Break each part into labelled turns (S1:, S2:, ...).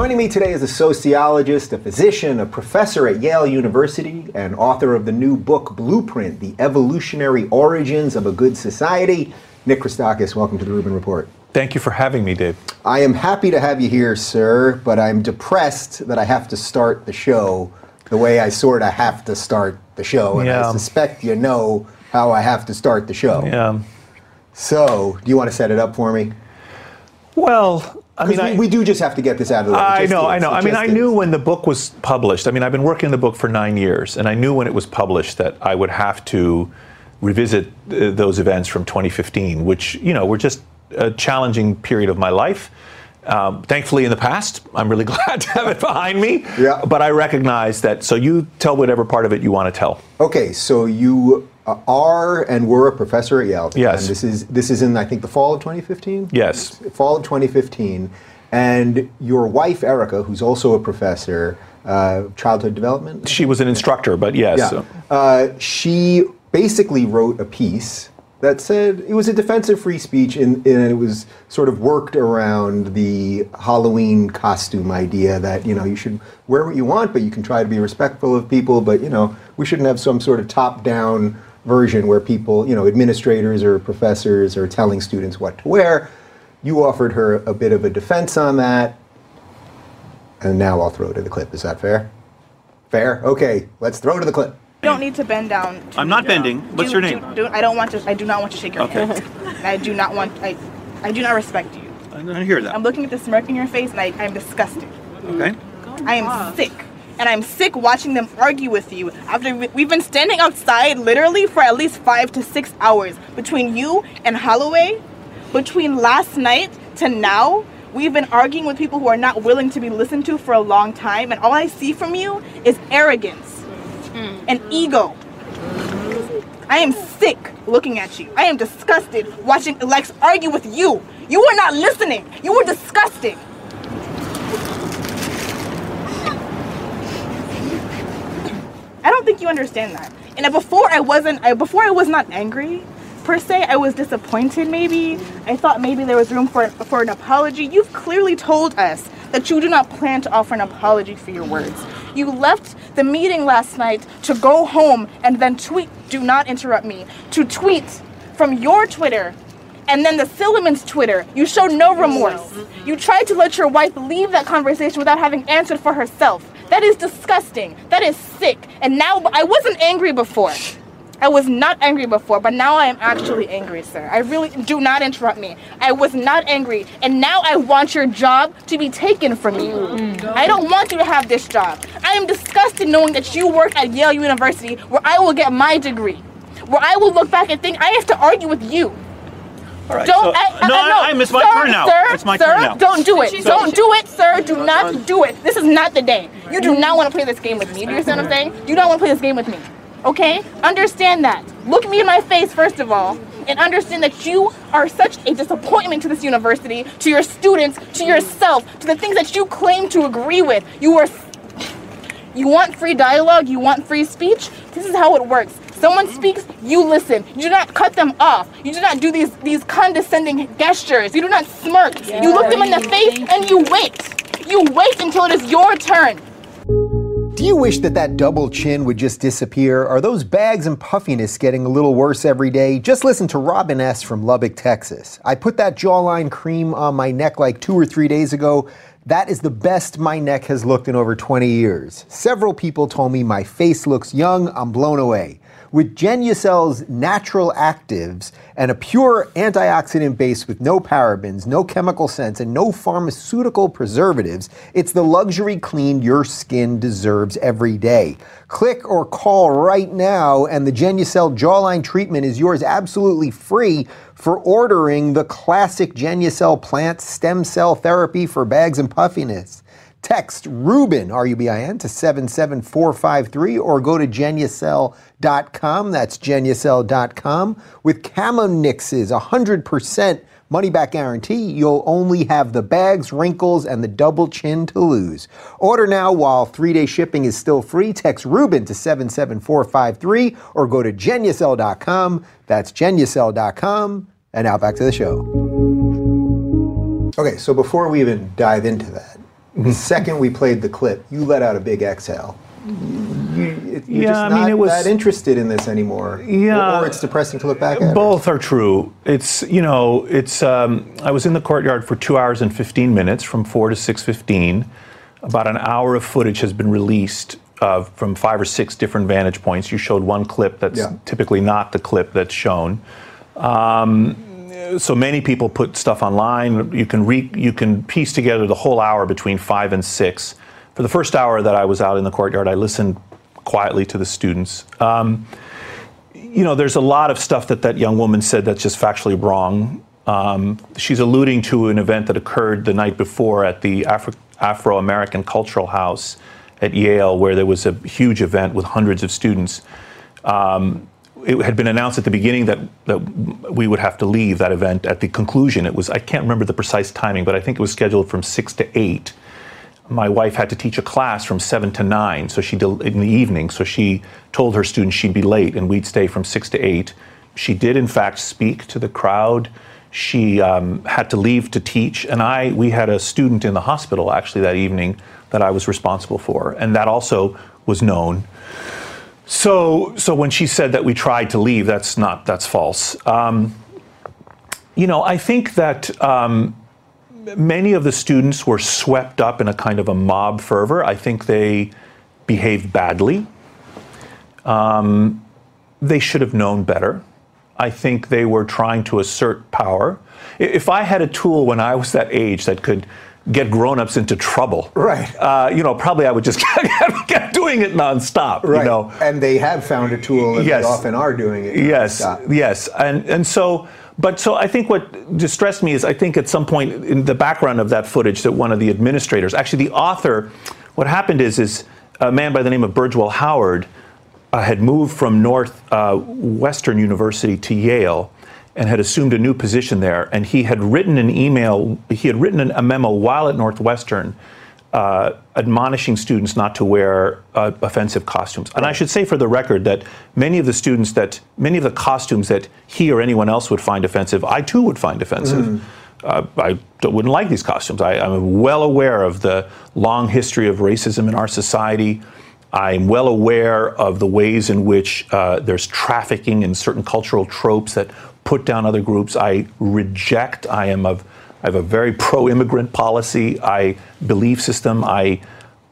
S1: Joining me today is a sociologist, a physician, a professor at Yale University, and author of the new book Blueprint The Evolutionary Origins of a Good Society. Nick Christakis, welcome to the Rubin Report.
S2: Thank you for having me, Dave.
S1: I am happy to have you here, sir, but I'm depressed that I have to start the show the way I sort of have to start the show. And
S2: Yeah.
S1: I suspect you know how I have to start the show.
S2: Yeah.
S1: So, do you want to set it up for me?
S2: Well, I mean,
S1: Because
S2: I,
S1: we, we do just have to get this out of the way.
S2: I know,
S1: is.
S2: I know. I mean, I
S1: is.
S2: knew when the book was published. I mean, I've been working on the book for nine years, and I knew when it was published that I would have to revisit uh, those events from 2015, which you know were just a challenging period of my life. Um, thankfully, in the past, I'm really glad to have it behind me.
S1: Yeah.
S2: But I recognize that. So you tell whatever part of it you want to tell.
S1: Okay, so you are and were a professor at Yale.
S2: Yes.
S1: And this is this is in I think the fall of 2015.
S2: Yes.
S1: Fall of 2015, and your wife Erica, who's also a professor, uh, childhood development.
S2: She was an instructor, but yes.
S1: Yeah. Uh, she basically wrote a piece that said it was a defense of free speech and, and it was sort of worked around the Halloween costume idea that, you know, you should wear what you want, but you can try to be respectful of people, but, you know, we shouldn't have some sort of top down version where people, you know, administrators or professors are telling students what to wear. You offered her a bit of a defense on that. And now I'll throw to the clip. Is that fair? Fair? Okay, let's throw to the clip.
S3: You don't need to bend down. to-
S4: I'm not bending. What's
S3: Do-
S4: your name?
S3: do- do- I don't want to. I do not want to shake your
S4: Okay.
S3: hand. I do not want. I, I do not respect you.
S4: I don't hear that.
S3: I'm looking at the smirk in your face, and I, I'm disgusted.
S4: Okay.
S3: I am sick, and I'm sick watching them argue with you. After we- we've been standing outside literally for at least five to six hours between you and Holloway, between last night to now. We've been arguing with people who are not willing to be listened to for a long time, and all I see from you is arrogance and ego. I am sick looking at you. I am disgusted watching Lex argue with you. You were not listening. You were disgusting. Don't think you understand that. And before I wasn't, I, before I was not angry, per se. I was disappointed. Maybe I thought maybe there was room for for an apology. You've clearly told us that you do not plan to offer an apology for your words. You left the meeting last night to go home and then tweet. Do not interrupt me. To tweet from your Twitter and then the Silliman's Twitter, you showed no remorse. You tried to let your wife leave that conversation without having answered for herself. That is disgusting. That is sick. And now I wasn't angry before. I was not angry before, but now I am actually angry, sir. I really do not interrupt me. I was not angry, and now I want your job to be taken from you. I don't want you to have this job. I am disgusted knowing that you work at Yale University, where I will get my degree, where I will look back and think I have to argue with you.
S4: All right.
S3: Don't.
S4: so- eh, eh,
S3: I, eh, I,
S4: no,
S3: I,
S4: I, I, it's my
S3: sir,
S4: turn now.
S3: Sir,
S4: it's my
S3: sir,
S4: turn now.
S3: Don't do it. Don't do it, sir. Do not do it. This is not the day. You do not want to play this game with me. Do you understand what I'm saying? You don't want to play this game with me. Okay? Understand that. Look me in my face, first of all, and understand that you are such a disappointment to this university, to your students, to yourself, to the things that you claim to agree with. You are. You want free dialogue? You want free speech? This is how it works. Someone speaks, you listen. You do not cut them off. You do not do these these condescending gestures. You do not smirk. You look them in the face and you wait. You wait until it is your turn.
S1: Do you wish that that double chin would just disappear? Are those bags and puffiness getting a little worse every day? Just listen to Robin S. from Lubbock, Texas. I put that jawline cream on my neck like two or three days ago. That is the best my neck has looked in over 20 years. Several people told me my face looks young. I'm blown away. With Genucel's natural actives and a pure antioxidant base with no parabens, no chemical scents, and no pharmaceutical preservatives, it's the luxury clean your skin deserves every day. Click or call right now, and the Genucel jawline treatment is yours absolutely free for ordering the classic Genucel plant stem cell therapy for bags and puffiness. Text Rubin, R U B I N, to 77453 or go to genucel.com. That's genucel.com. With Chamonix's 100% money back guarantee, you'll only have the bags, wrinkles, and the double chin to lose. Order now while three day shipping is still free. Text Rubin to 77453 or go to genucel.com. That's genucel.com. And now back to the show. Okay, so before we even dive into that, the second we played the clip, you let out a big exhale. You, you're
S2: Yeah,
S1: just
S2: I mean,
S1: not
S2: it was-
S1: that interested in this anymore.
S2: Yeah.
S1: Or, or it's depressing to look back at.
S2: Both are true. It's you know, it's. Um, I was in the courtyard for two hours and fifteen minutes, from four to six fifteen. About an hour of footage has been released uh, from five or six different vantage points. You showed one clip that's
S1: Yeah.
S2: typically not the clip that's shown. Um, so many people put stuff online. You can re- you can piece together the whole hour between five and six. For the first hour that I was out in the courtyard, I listened quietly to the students. Um, you know, there's a lot of stuff that that young woman said that's just factually wrong. Um, she's alluding to an event that occurred the night before at the Afro- Afro-American Cultural House at Yale, where there was a huge event with hundreds of students. Um, it had been announced at the beginning that, that we would have to leave that event. At the conclusion, it was I can't remember the precise timing, but I think it was scheduled from six to eight my wife had to teach a class from seven to nine, so she del- in the evening. So she told her students she'd be late, and we'd stay from six to eight. She did, in fact, speak to the crowd. She um, had to leave to teach, and I we had a student in the hospital actually that evening that I was responsible for, and that also was known. So, so when she said that we tried to leave, that's not that's false. Um, you know, I think that. Um, many of the students were swept up in a kind of a mob fervor. I think they behaved badly. Um, they should have known better. I think they were trying to assert power. If I had a tool when I was that age that could get grown-ups into trouble,
S1: Right.
S2: Uh, you know, probably I would just kept doing it nonstop.
S1: right.
S2: You know,
S1: and they have found a tool, and
S2: Yes.
S1: they often are doing it.
S2: Yes,
S1: Stop.
S2: yes, and and so, but so I think what distressed me is I think at some point in the background of that footage that one of the administrators, actually the author, what happened is is a man by the name of Burgwell Howard uh, had moved from North uh, Western University to Yale and had assumed a new position there, and he had written an email, he had written a memo while at Northwestern. Uh, admonishing students not to wear uh, offensive costumes. And I should say for the record that many of the students that, many of the costumes that he or anyone else would find offensive, I too would find offensive. Uh, I wouldn't like these costumes. I, I'm well aware of the long history of racism in our society. I'm well aware of the ways in which uh, there's trafficking in certain cultural tropes that put down other groups. I reject. I am of. I have a very pro-immigrant policy. I belief system. I,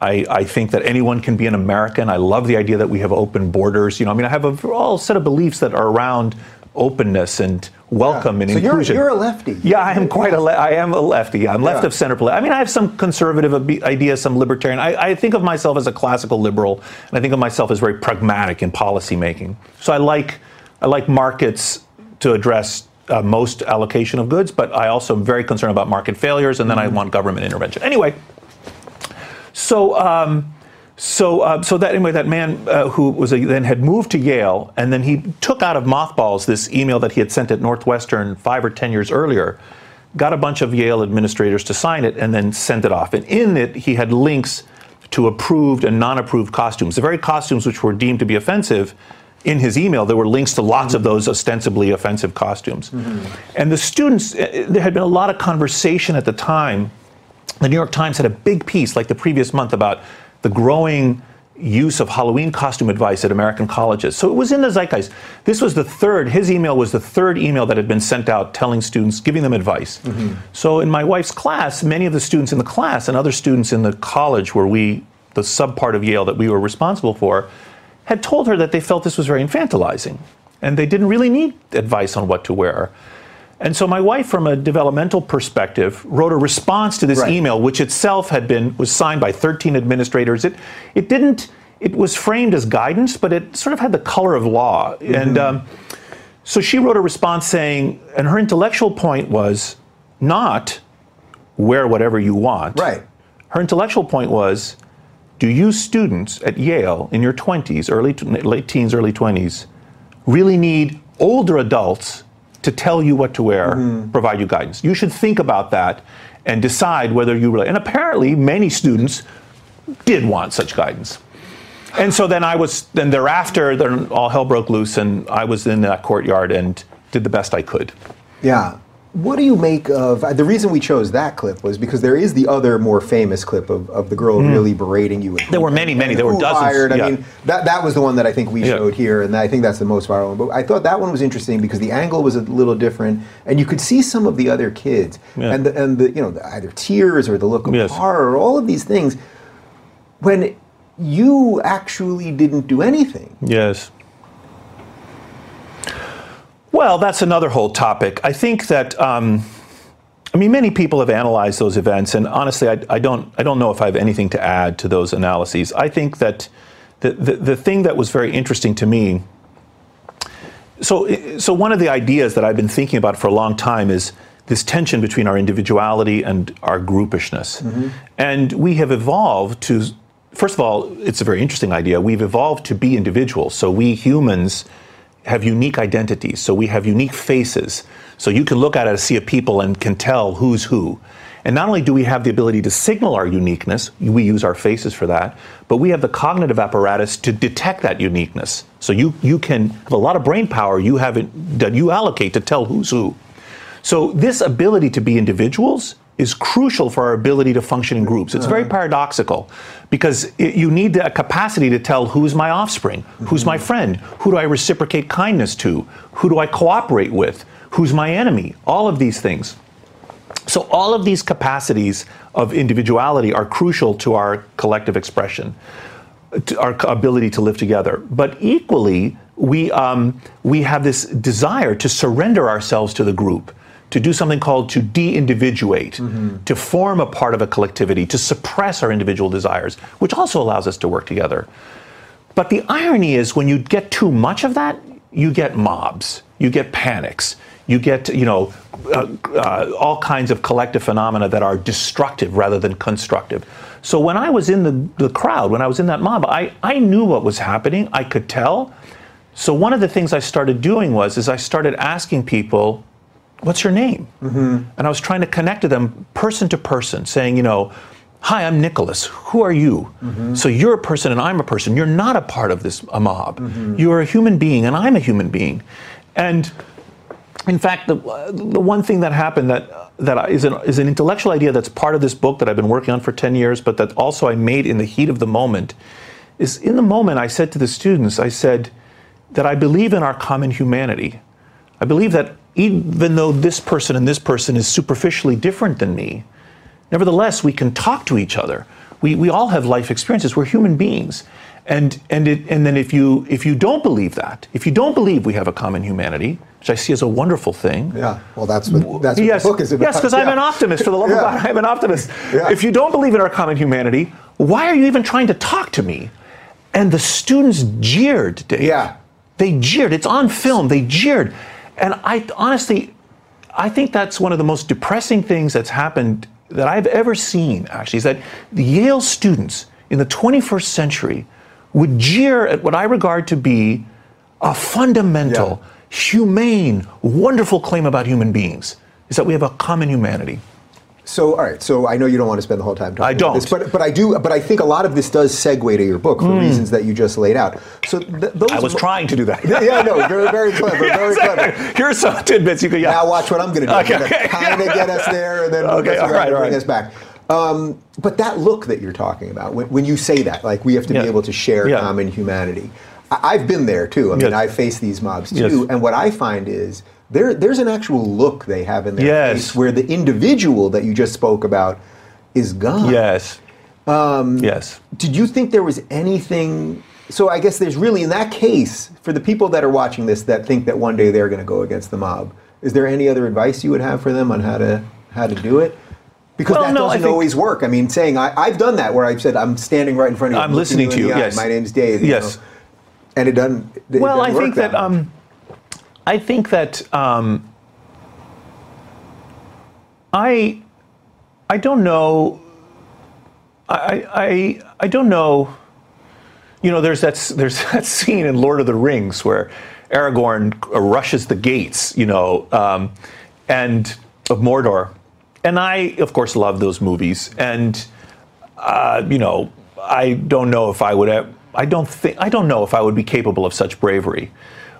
S2: I, I think that anyone can be an American. I love the idea that we have open borders. You know, I mean, I have a all set of beliefs that are around openness and welcome and
S1: So you're, you're a lefty.
S2: Yeah, I am quite a. Le- I am a lefty. I'm left
S1: Yeah.
S2: of center. I mean, I have some conservative ab- ideas, some libertarian. I, I think of myself as a classical liberal, and I think of myself as very pragmatic in policy making. So I like, I like markets to address uh, most allocation of goods, but I also am very concerned about market failures, and then I want government intervention. Anyway, so. Um, so, uh, so that anyway, that man uh, who was a, then had moved to Yale, and then he took out of mothballs this email that he had sent at Northwestern five or ten years earlier, got a bunch of Yale administrators to sign it, and then sent it off. And in it, he had links to approved and non-approved costumes. The very costumes which were deemed to be offensive, in his email, there were links to lots of those ostensibly offensive costumes. Mm-hmm. And the students, uh, there had been a lot of conversation at the time the New York Times had a big piece like the previous month about the growing use of Halloween costume advice at American colleges. So it was in the zeitgeist. This was the third, his email was the third email that had been sent out telling students, giving them advice. Mm-hmm. So in my wife's class, many of the students in the class and other students in the college where we, the sub part of Yale that we were responsible for, had told her that they felt this was very infantilizing and they didn't really need advice on what to wear. And so my wife, from a developmental perspective, wrote a response to this
S1: Right.
S2: email, which itself had been was signed by 13 administrators. It it didn't it was framed as guidance, but it sort of had the color of law. And um, so she wrote a response saying, and her intellectual point was not wear whatever you want.
S1: Right.
S2: Her intellectual point was, do you students at Yale in your 20s, early late teens, early 20s, really need older adults to tell you what to wear, mm-hmm. provide you guidance? You should think about that and decide whether you really. And apparently, many students did want such guidance. And so then I was, then thereafter, then all hell broke loose, and I was in that courtyard and did the best I could.
S1: Yeah. What do you make of uh, the reason we chose that clip was because there is the other more famous clip of, of the girl hmm. really berating you.
S2: There were many, many. There were dozens,
S1: Hired. I
S2: yeah.
S1: mean, that that was the one that I think we
S2: Yeah.
S1: showed here, and I think that's the most viral one. But I thought that one was interesting because the angle was a little different, and you could see some of the other kids
S2: Yeah.
S1: and the, and the you know the, either tears or the look of
S2: Yes.
S1: horror, all of these things when you actually didn't do anything.
S2: Yes. Well, that's another whole topic. I think that, um, I mean, many people have analyzed those events, and honestly, I, I don't, I don't know if I have anything to add to those analyses. I think that the, the, the thing that was very interesting to me. So, so one of the ideas that I've been thinking about for a long time is this tension between our individuality and our groupishness, and we have evolved to. First of all, it's a very interesting idea. We've evolved to be individuals. So we humans have unique identities. So we have unique faces. So you can look at it and see a people and can tell who's who. And not only do we have the ability to signal our uniqueness, we use our faces for that, but we have the cognitive apparatus to detect that uniqueness. So you, you can have a lot of brain power you have it, that you allocate to tell who's who. So this ability to be individuals is crucial for our ability to function in groups. It's very paradoxical because it, you need a capacity to tell who's my offspring, who's my friend, who do I reciprocate kindness to, who do I cooperate with, who's my enemy, all of these things. So all of these capacities of individuality are crucial to our collective expression, to our ability to live together. But equally, we um, we have this desire to surrender ourselves to the group, to do something called to de-individuate, to form a part of a collectivity, to suppress our individual desires, which also allows us to work together. But the irony is when you get too much of that, you get mobs, you get panics, you get, you know, uh, uh, all kinds of collective phenomena that are destructive rather than constructive. So when I was in the, the crowd, when I was in that mob, I, I knew what was happening. I could tell. So one of the things I started doing was is I started asking people, what's your name? Mm-hmm. And I was trying to connect to them person to person, saying, you know, hi, I'm Nicholas. Who are you? Mm-hmm. So you're a person and I'm a person. You're not a part of this a mob. Mm-hmm. You're a human being and I'm a human being. And in fact, the, the one thing that happened that that is an, is an intellectual idea that's part of this book that I've been working on for 10 years, but that also I made in the heat of the moment, is in the moment I said to the students, I said that I believe in our common humanity. I believe that even though this person and this person is superficially different than me, nevertheless we can talk to each other. We, we all have life experiences. We're human beings. And, and, it, and then if you, if you don't believe that, if you don't believe we have a common humanity, which I see as a wonderful thing,
S1: Yeah, well, that's what that's what
S2: yes,
S1: the book is about.
S2: Yes, because I'm an optimist. For the love
S1: Yeah.
S2: of God, I'm an optimist.
S1: Yeah.
S2: If you don't believe in our common humanity, why are you even trying to talk to me? And the students jeered, Dave.
S1: Yeah.
S2: They jeered. It's on film. They jeered. And I honestly, I think that's one of the most depressing things that's happened that I've ever seen, actually, is that the Yale students in the 21st century would jeer at what I regard to be a fundamental, humane, wonderful claim about human beings, is that we have a common humanity.
S1: So, all right. So, I know you don't want to spend the whole time talking
S2: I
S1: about
S2: don't.
S1: this, but but I do. But I think a lot of this does segue to your book for reasons that you just laid out. So, th- those.
S2: I was
S1: mo-
S2: trying to do that.
S1: Yeah, no, very, very clever, very clever.
S2: Here's some tidbits you could. Yeah.
S1: Now watch what I'm going to do.
S2: Okay,
S1: I'm
S2: okay.
S1: to kind of get us there, and then
S2: Okay, all right,
S1: bring
S2: right.
S1: us back. Um, but that look that you're talking about, when, when you say that, like we have to
S2: Yeah.
S1: be able to share
S2: Yeah.
S1: common humanity. I, I've been there too. I mean,
S2: Yes.
S1: I face these mobs too,
S2: Yes.
S1: and what I find is there there's an actual look they have in their
S2: Yes.
S1: face where the individual that you just spoke about is gone.
S2: Yes.
S1: Um,
S2: yes.
S1: Did you think there was anything? So I guess there's really, in that case, for the people that are watching this that think that one day they're going to go against the mob, is there any other advice you would have for them on how to how to do it? Because
S2: Well,
S1: that
S2: no,
S1: doesn't
S2: think-
S1: always work. I mean, saying I, I've done that where I've said I'm standing right in front of you,
S2: I'm listening to you,
S1: the eye,
S2: yes.
S1: My name's Dave. you
S2: Yes.
S1: know, and it doesn't. It
S2: Well, I
S1: doesn't
S2: think
S1: work
S2: that um, I think that um, I I don't know. I I I don't know. You know, there's that there's that scene in Lord of the Rings where Aragorn rushes the gates. You know, um, and of Mordor, and I of course love those movies. And uh, you know, I don't know if I would. I don't think. I don't know if I would be capable of such bravery.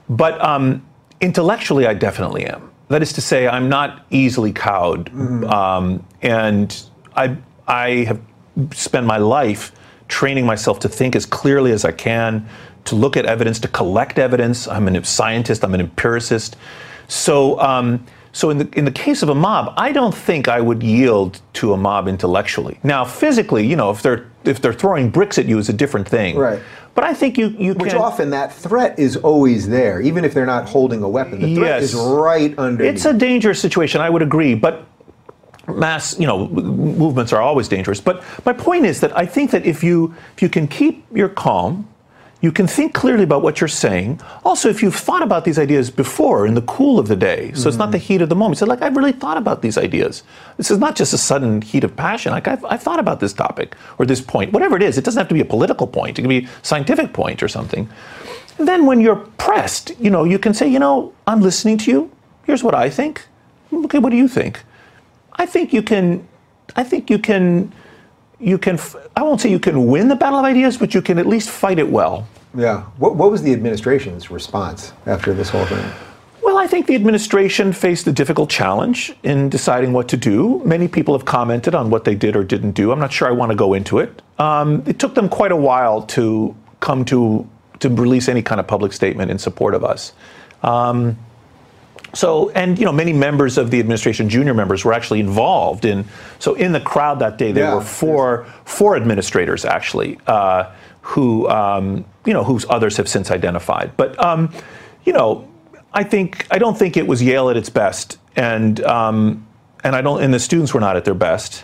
S2: But um, intellectually, I definitely am. That is to say, I'm not easily cowed, um, and I I have spent my life training myself to think as clearly as I can, to look at evidence, to collect evidence. I'm a scientist. I'm an empiricist. So. Um, so in the in the case of a mob, I don't think I would yield to a mob intellectually. Now, physically, you know, if they're if they're throwing bricks at you, is a different thing.
S1: Right.
S2: But I think you you
S1: Which
S2: can.
S1: often that threat is always there, even if they're not holding a weapon. The threat
S2: Yes.
S1: is right under.
S2: It's a dangerous situation. I would agree, but mass, you know, movements are always dangerous. But my point is that I think that if you if you can keep your calm, you can think clearly about what you're saying. Also, if you've thought about these ideas before in the cool of the day, so it's not the heat of the moment. So, like, I've really thought about these ideas. This is not just a sudden heat of passion. Like, I've, I've thought about this topic or this point, whatever it is. It doesn't have to be a political point. It can be a scientific point or something. And then when you're pressed, you know, you can say, you know, I'm listening to you. Here's what I think. Okay, what do you think? I think you can. I think you can. You can. I won't say you can win the battle of ideas, but you can at least fight it well.
S1: yeah. What, what was the administration's response after this whole thing?
S2: Well, I think the administration faced a difficult challenge in deciding what to do. Many people have commented on what they did or didn't do. I'm not sure I want to go into it. Um, it took them quite a while to come to to release any kind of public statement in support of us. Um, so, and you know, many members of the administration, junior members, were actually involved in. So, in the crowd that day, there
S1: Yeah.
S2: were four four administrators actually, uh, who um, you know, whose others have since identified. But um, you know, I think I don't think it was Yale at its best, and um, and I don't, and the students were not at their best,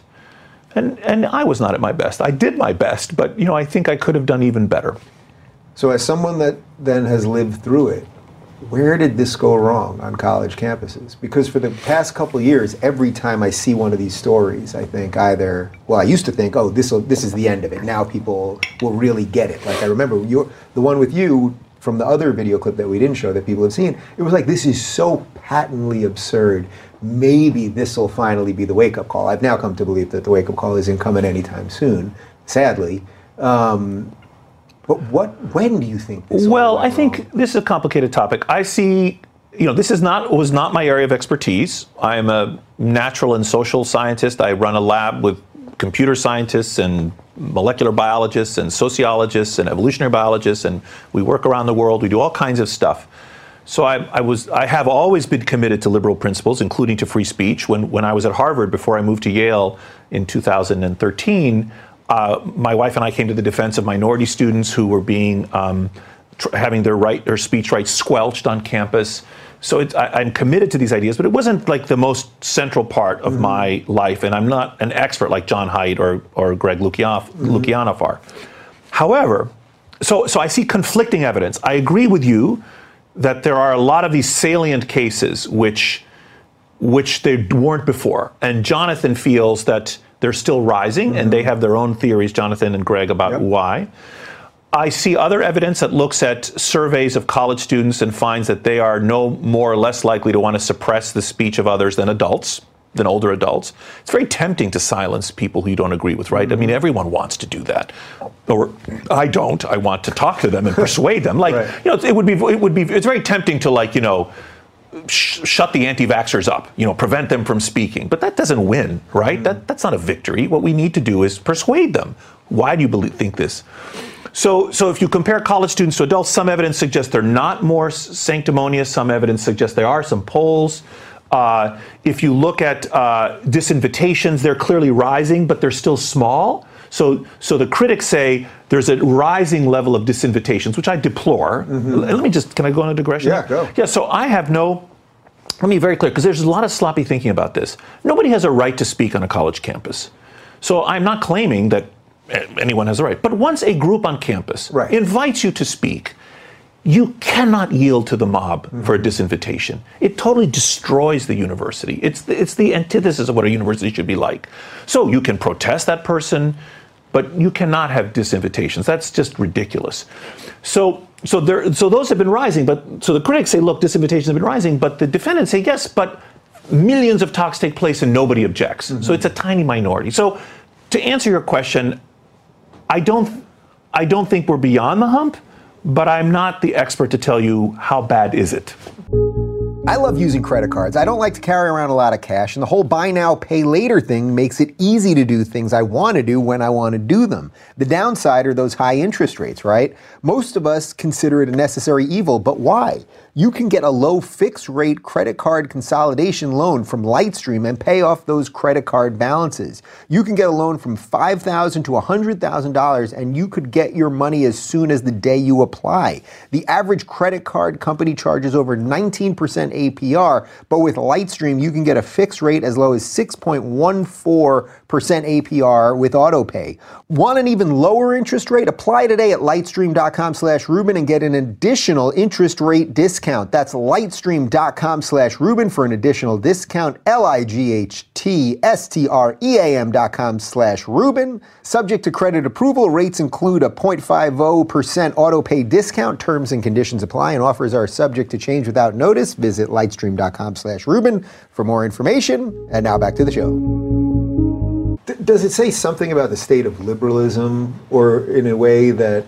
S2: and and I was not at my best. I did my best, but you know, I think I could have done even better.
S1: So, as someone that then has lived through it, where did this go wrong on college campuses? Because for the past couple years, every time I see one of these stories, I think either, well, I used to think, oh, this this is the end of it. Now people will really get it. Like I remember your, the one with you from the other video clip that we didn't show that people have seen. It was like this is so patently absurd. Maybe this will finally be the wake up call. I've now come to believe that the wake up call isn't coming anytime soon. Sadly. Um, but what? When do you think this?
S2: Well, I think
S1: wrong?
S2: this is a complicated topic. I see, you know, this is not was not my area of expertise. I am a natural and social scientist. I run a lab with computer scientists and molecular biologists and sociologists and evolutionary biologists, and we work around the world. We do all kinds of stuff. So I, I was, I have always been committed to liberal principles, including to free speech. When when I was at Harvard before I moved to Yale in 2013, uh, my wife and I came to the defense of minority students who were being um, tr- having their right, their speech rights squelched on campus. So it's, I, I'm committed to these ideas, but it wasn't like the most central part of my life, and I'm not an expert like John Haidt or or Greg Lukianoff, Lukianoff are. However, so so I see conflicting evidence. I agree with you that there are a lot of these salient cases which which they weren't before. And Jonathan feels that they're still rising, and they mm-hmm. have their own theories, Jonathan and Greg, about
S1: Yep.
S2: why. I see other evidence that looks at surveys of college students and finds that they are no more or less likely to want to suppress the speech of others than adults, than older adults. It's very tempting to silence people who you don't agree with, right? I mean, mm-hmm. everyone wants to do that. Or I don't. I want to talk to them and persuade them. Like,
S1: Right.
S2: you know, it would be it would be it's very tempting to like, you know, sh- shut the anti-vaxxers up, you know, prevent them from speaking. But that doesn't win, right? That, that's not a victory. What we need to do is persuade them. Why do you believe, think this? So, so if you compare college students to adults, some evidence suggests they're not more sanctimonious. Some evidence suggests they are. Some polls. Uh, if you look at uh, disinvitations, they're clearly rising, but they're still small. So, so the critics say there's a rising level of disinvitations, which I deplore. Mm-hmm. Let me just, can I go on a digression?
S1: Yeah, go.
S2: Yeah, so I have no, let me be very clear, because there's a lot of sloppy thinking about this. Nobody has a right to speak on a college campus. So I'm not claiming that anyone has a right. But once a group on campus
S1: Right.
S2: invites you to speak, you cannot yield to the mob mm-hmm. for a disinvitation. It totally destroys the university. It's the, it's the antithesis of what a university should be like. So you can protest that person, but you cannot have disinvitations. That's just ridiculous. So so there so those have been rising, but so the critics say, look, disinvitations have been rising, but the defendants say, yes, but millions of talks take place and nobody objects. So it's a tiny minority. So to answer your question, I don't I don't think we're beyond the hump, but I'm not the expert to tell you how bad is it.
S1: I love using credit cards. I don't like to carry around a lot of cash, and the whole buy now, pay later thing makes it easy to do things I want to do when I want to do them. The downside are those high interest rates, right? Most of us consider it a necessary evil, but why? You can get a low fixed rate credit card consolidation loan from Lightstream and pay off those credit card balances. You can get a loan from $5,000 to $100,000 and you could get your money as soon as the day you apply. The average credit card company charges over 19% APR, but with Lightstream you can get a fixed rate as low as 6.14% APR with AutoPay. Want an even lower interest rate? Apply today at lightstream.com slash Rubin and get an additional interest rate discount. That's lightstream.com slash Rubin for an additional discount. L-I-G-H-T-S-T-R-E-A-M dot com slash Rubin. Subject to credit approval, rates include a 0.50% auto pay discount. Terms and conditions apply and offers are subject to change without notice. Visit lightstream.com slash Rubin for more information. And now back to the show. Does it say something about the state of liberalism, or in a way that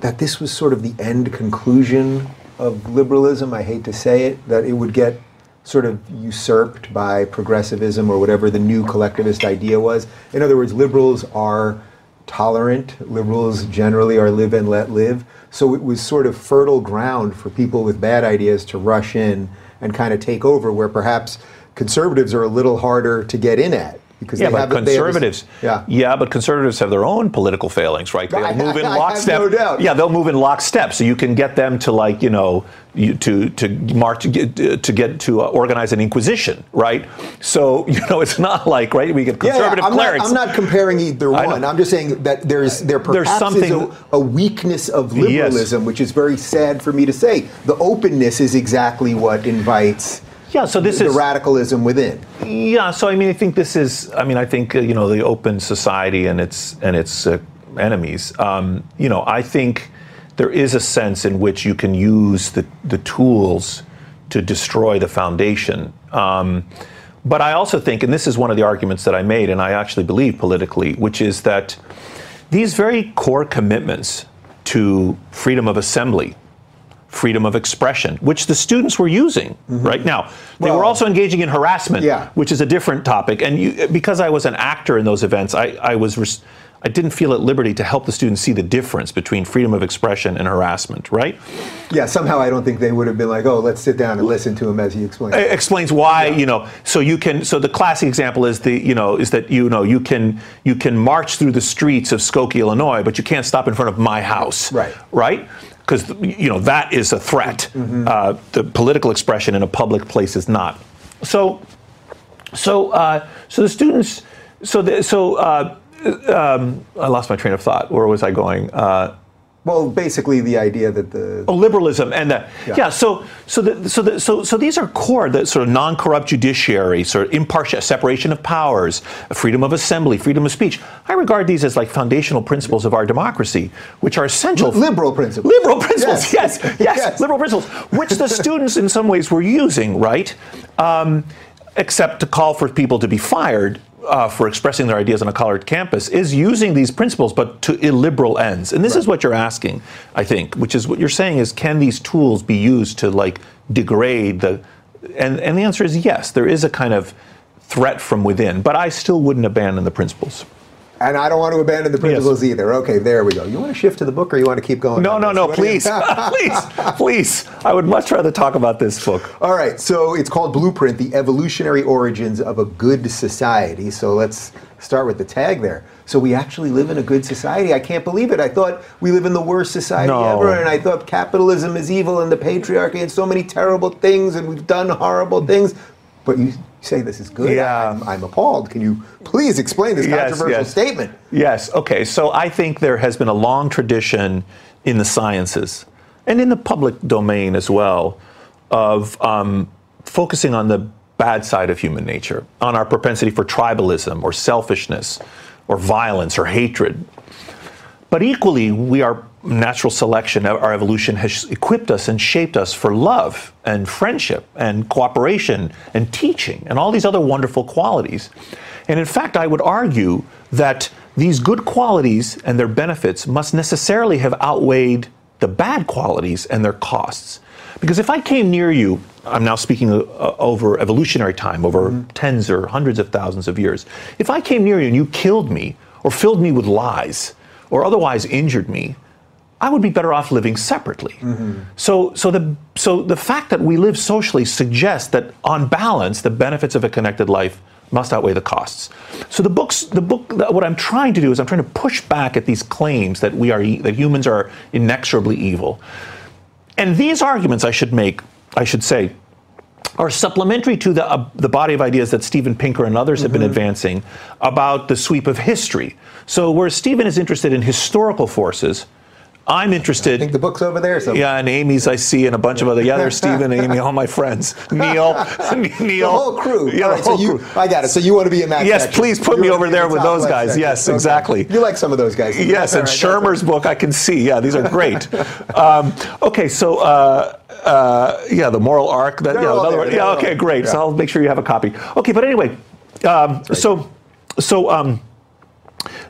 S1: that this was sort of the end conclusion of liberalism? I hate to say it, that it would get sort of usurped by progressivism or whatever the new collectivist idea was. In other words, liberals are tolerant. Liberals generally are live and let live. So it was sort of fertile ground for people with bad ideas to rush in and kind of take over, where perhaps conservatives are a little harder to get in at because
S2: Yeah,
S1: they
S2: but
S1: have this-
S2: conservatives.
S1: yeah.
S2: yeah, but conservatives have their own political failings, right? They'll
S1: I-
S2: move in
S1: I-
S2: lockstep.
S1: no doubt.
S2: Yeah, they'll move in lockstep, so you can get them to like you know you, to to march to get to get to uh, organize an inquisition, right? So you know it's not like right we get
S1: Yeah, yeah,
S2: conservative
S1: I'm, not,
S2: clerics.
S1: I'm not comparing either one. I'm just saying that there's there perhaps
S2: There's something-
S1: is a, a weakness of liberalism, which is very sad for me to say. The openness is exactly what invites
S2: yeah, so this
S1: the
S2: is
S1: radicalism within.
S2: Yeah, so I mean, I think this is. I mean, I think uh, you know the open society and its and its uh, enemies. Um, you know, I think there is a sense in which you can use the the tools to destroy the foundation. Um, but I also think, and this is one of the arguments that I made, and I actually believe politically, which is that these very core commitments to freedom of assembly, freedom of expression, which the students were using mm-hmm. right now. They were also engaging in harassment,
S1: Yeah.
S2: which is a different topic. And you, because I was an actor in those events, I, I was. Res- I didn't feel at liberty to help the students see the difference between freedom of expression and harassment, right?
S1: Yeah, somehow I don't think they would have been like, oh, let's sit down and listen to him as he explains.
S2: It explains why you know so you can so the classic example is the you know is that you know you can you can march through the streets of Skokie, Illinois, but you can't stop in front of my house,
S1: Right.
S2: Right, because you know that is a threat. Uh, the political expression in a public place is not. So, so uh, so the students so the, so. Uh, um, I lost my train of thought. Where was I going? Uh,
S1: Well, basically the idea that the
S2: Oh, liberalism and the,
S1: Yeah.
S2: yeah. So so the, so the, so so these are core the sort of non-corrupt judiciary, sort of impartial separation of powers, freedom of assembly, freedom of speech. I regard these as like foundational principles of our democracy, which are essential.
S1: liberal principles.
S2: Liberal principles,
S1: Yes.
S2: yes, yes,
S1: Yes.
S2: liberal principles, which the students in some ways were using, right? Um, except to call for people to be fired uh, for expressing their ideas on a college campus is using these principles, but to illiberal ends. And this is what you're asking, I think, which is what you're saying is can these tools be used to like degrade the? And and the answer is yes. There is a kind of threat from within, but I still wouldn't abandon the principles.
S1: And I don't want to abandon the principles either. Okay, there we go. You want to shift to the book or you want to keep going?
S2: No, no,
S1: this?
S2: no,
S1: What
S2: please, please, please. I would much rather talk about this book.
S1: All right, so it's called Blueprint The Evolutionary Origins of a Good Society. So let's start with the tag there. So we actually live in a good society. I can't believe it. I thought we live in the worst society
S2: No.
S1: ever, and I thought capitalism is evil and the patriarchy and so many terrible things, and we've done horrible things. But you say this is good.
S2: Yeah.
S1: I'm, I'm appalled. Can you please explain this
S2: Yes,
S1: controversial
S2: yes.
S1: statement?
S2: Yes. Okay. So I think there has been a long tradition in the sciences and in the public domain as well of um, focusing on the bad side of human nature, on our propensity for tribalism or selfishness or violence or hatred. But equally, we are natural selection, our evolution has equipped us and shaped us for love and friendship and cooperation and teaching and all these other wonderful qualities. And in fact, I would argue that these good qualities and their benefits must necessarily have outweighed the bad qualities and their costs. Because if I came near you I'm now speaking uh, over evolutionary time, over tens or hundreds of thousands of years. If I came near you and you killed me, or filled me with lies, or otherwise injured me, I would be better off living separately. So, so the so the fact that we live socially suggests that, on balance, the benefits of a connected life must outweigh the costs. So the books, the book, what I'm trying to do is I'm trying to push back at these claims that we are that humans are inexorably evil. And these arguments, I should make, I should say, are supplementary to the, uh, the body of ideas that Steven Pinker and others have been advancing about the sweep of history. So, whereas Steven is interested in historical forces, I'm interested.
S1: I think the book's over there. So
S2: yeah, and Amy's I see, and a bunch of other. Yeah, there's Steven, and Amy, all my friends. Neil, Neil, the
S1: whole crew.
S2: Yeah,
S1: All right, so you,
S2: crew.
S1: I got it. So you want to be in that?
S2: Yes,
S1: section.
S2: please put
S1: You
S2: me over there
S1: the
S2: with those guys.
S1: section.
S2: Yes,
S1: Okay.
S2: exactly.
S1: You like some of those guys?
S2: Yes, and
S1: right,
S2: Shermer's book I can see. Yeah, these are great. um, okay, so uh, uh, yeah, the moral arc. That, yeah, another
S1: there,
S2: yeah, okay, great. So I'll make sure you have a copy. Okay, but anyway, um, so so. Um,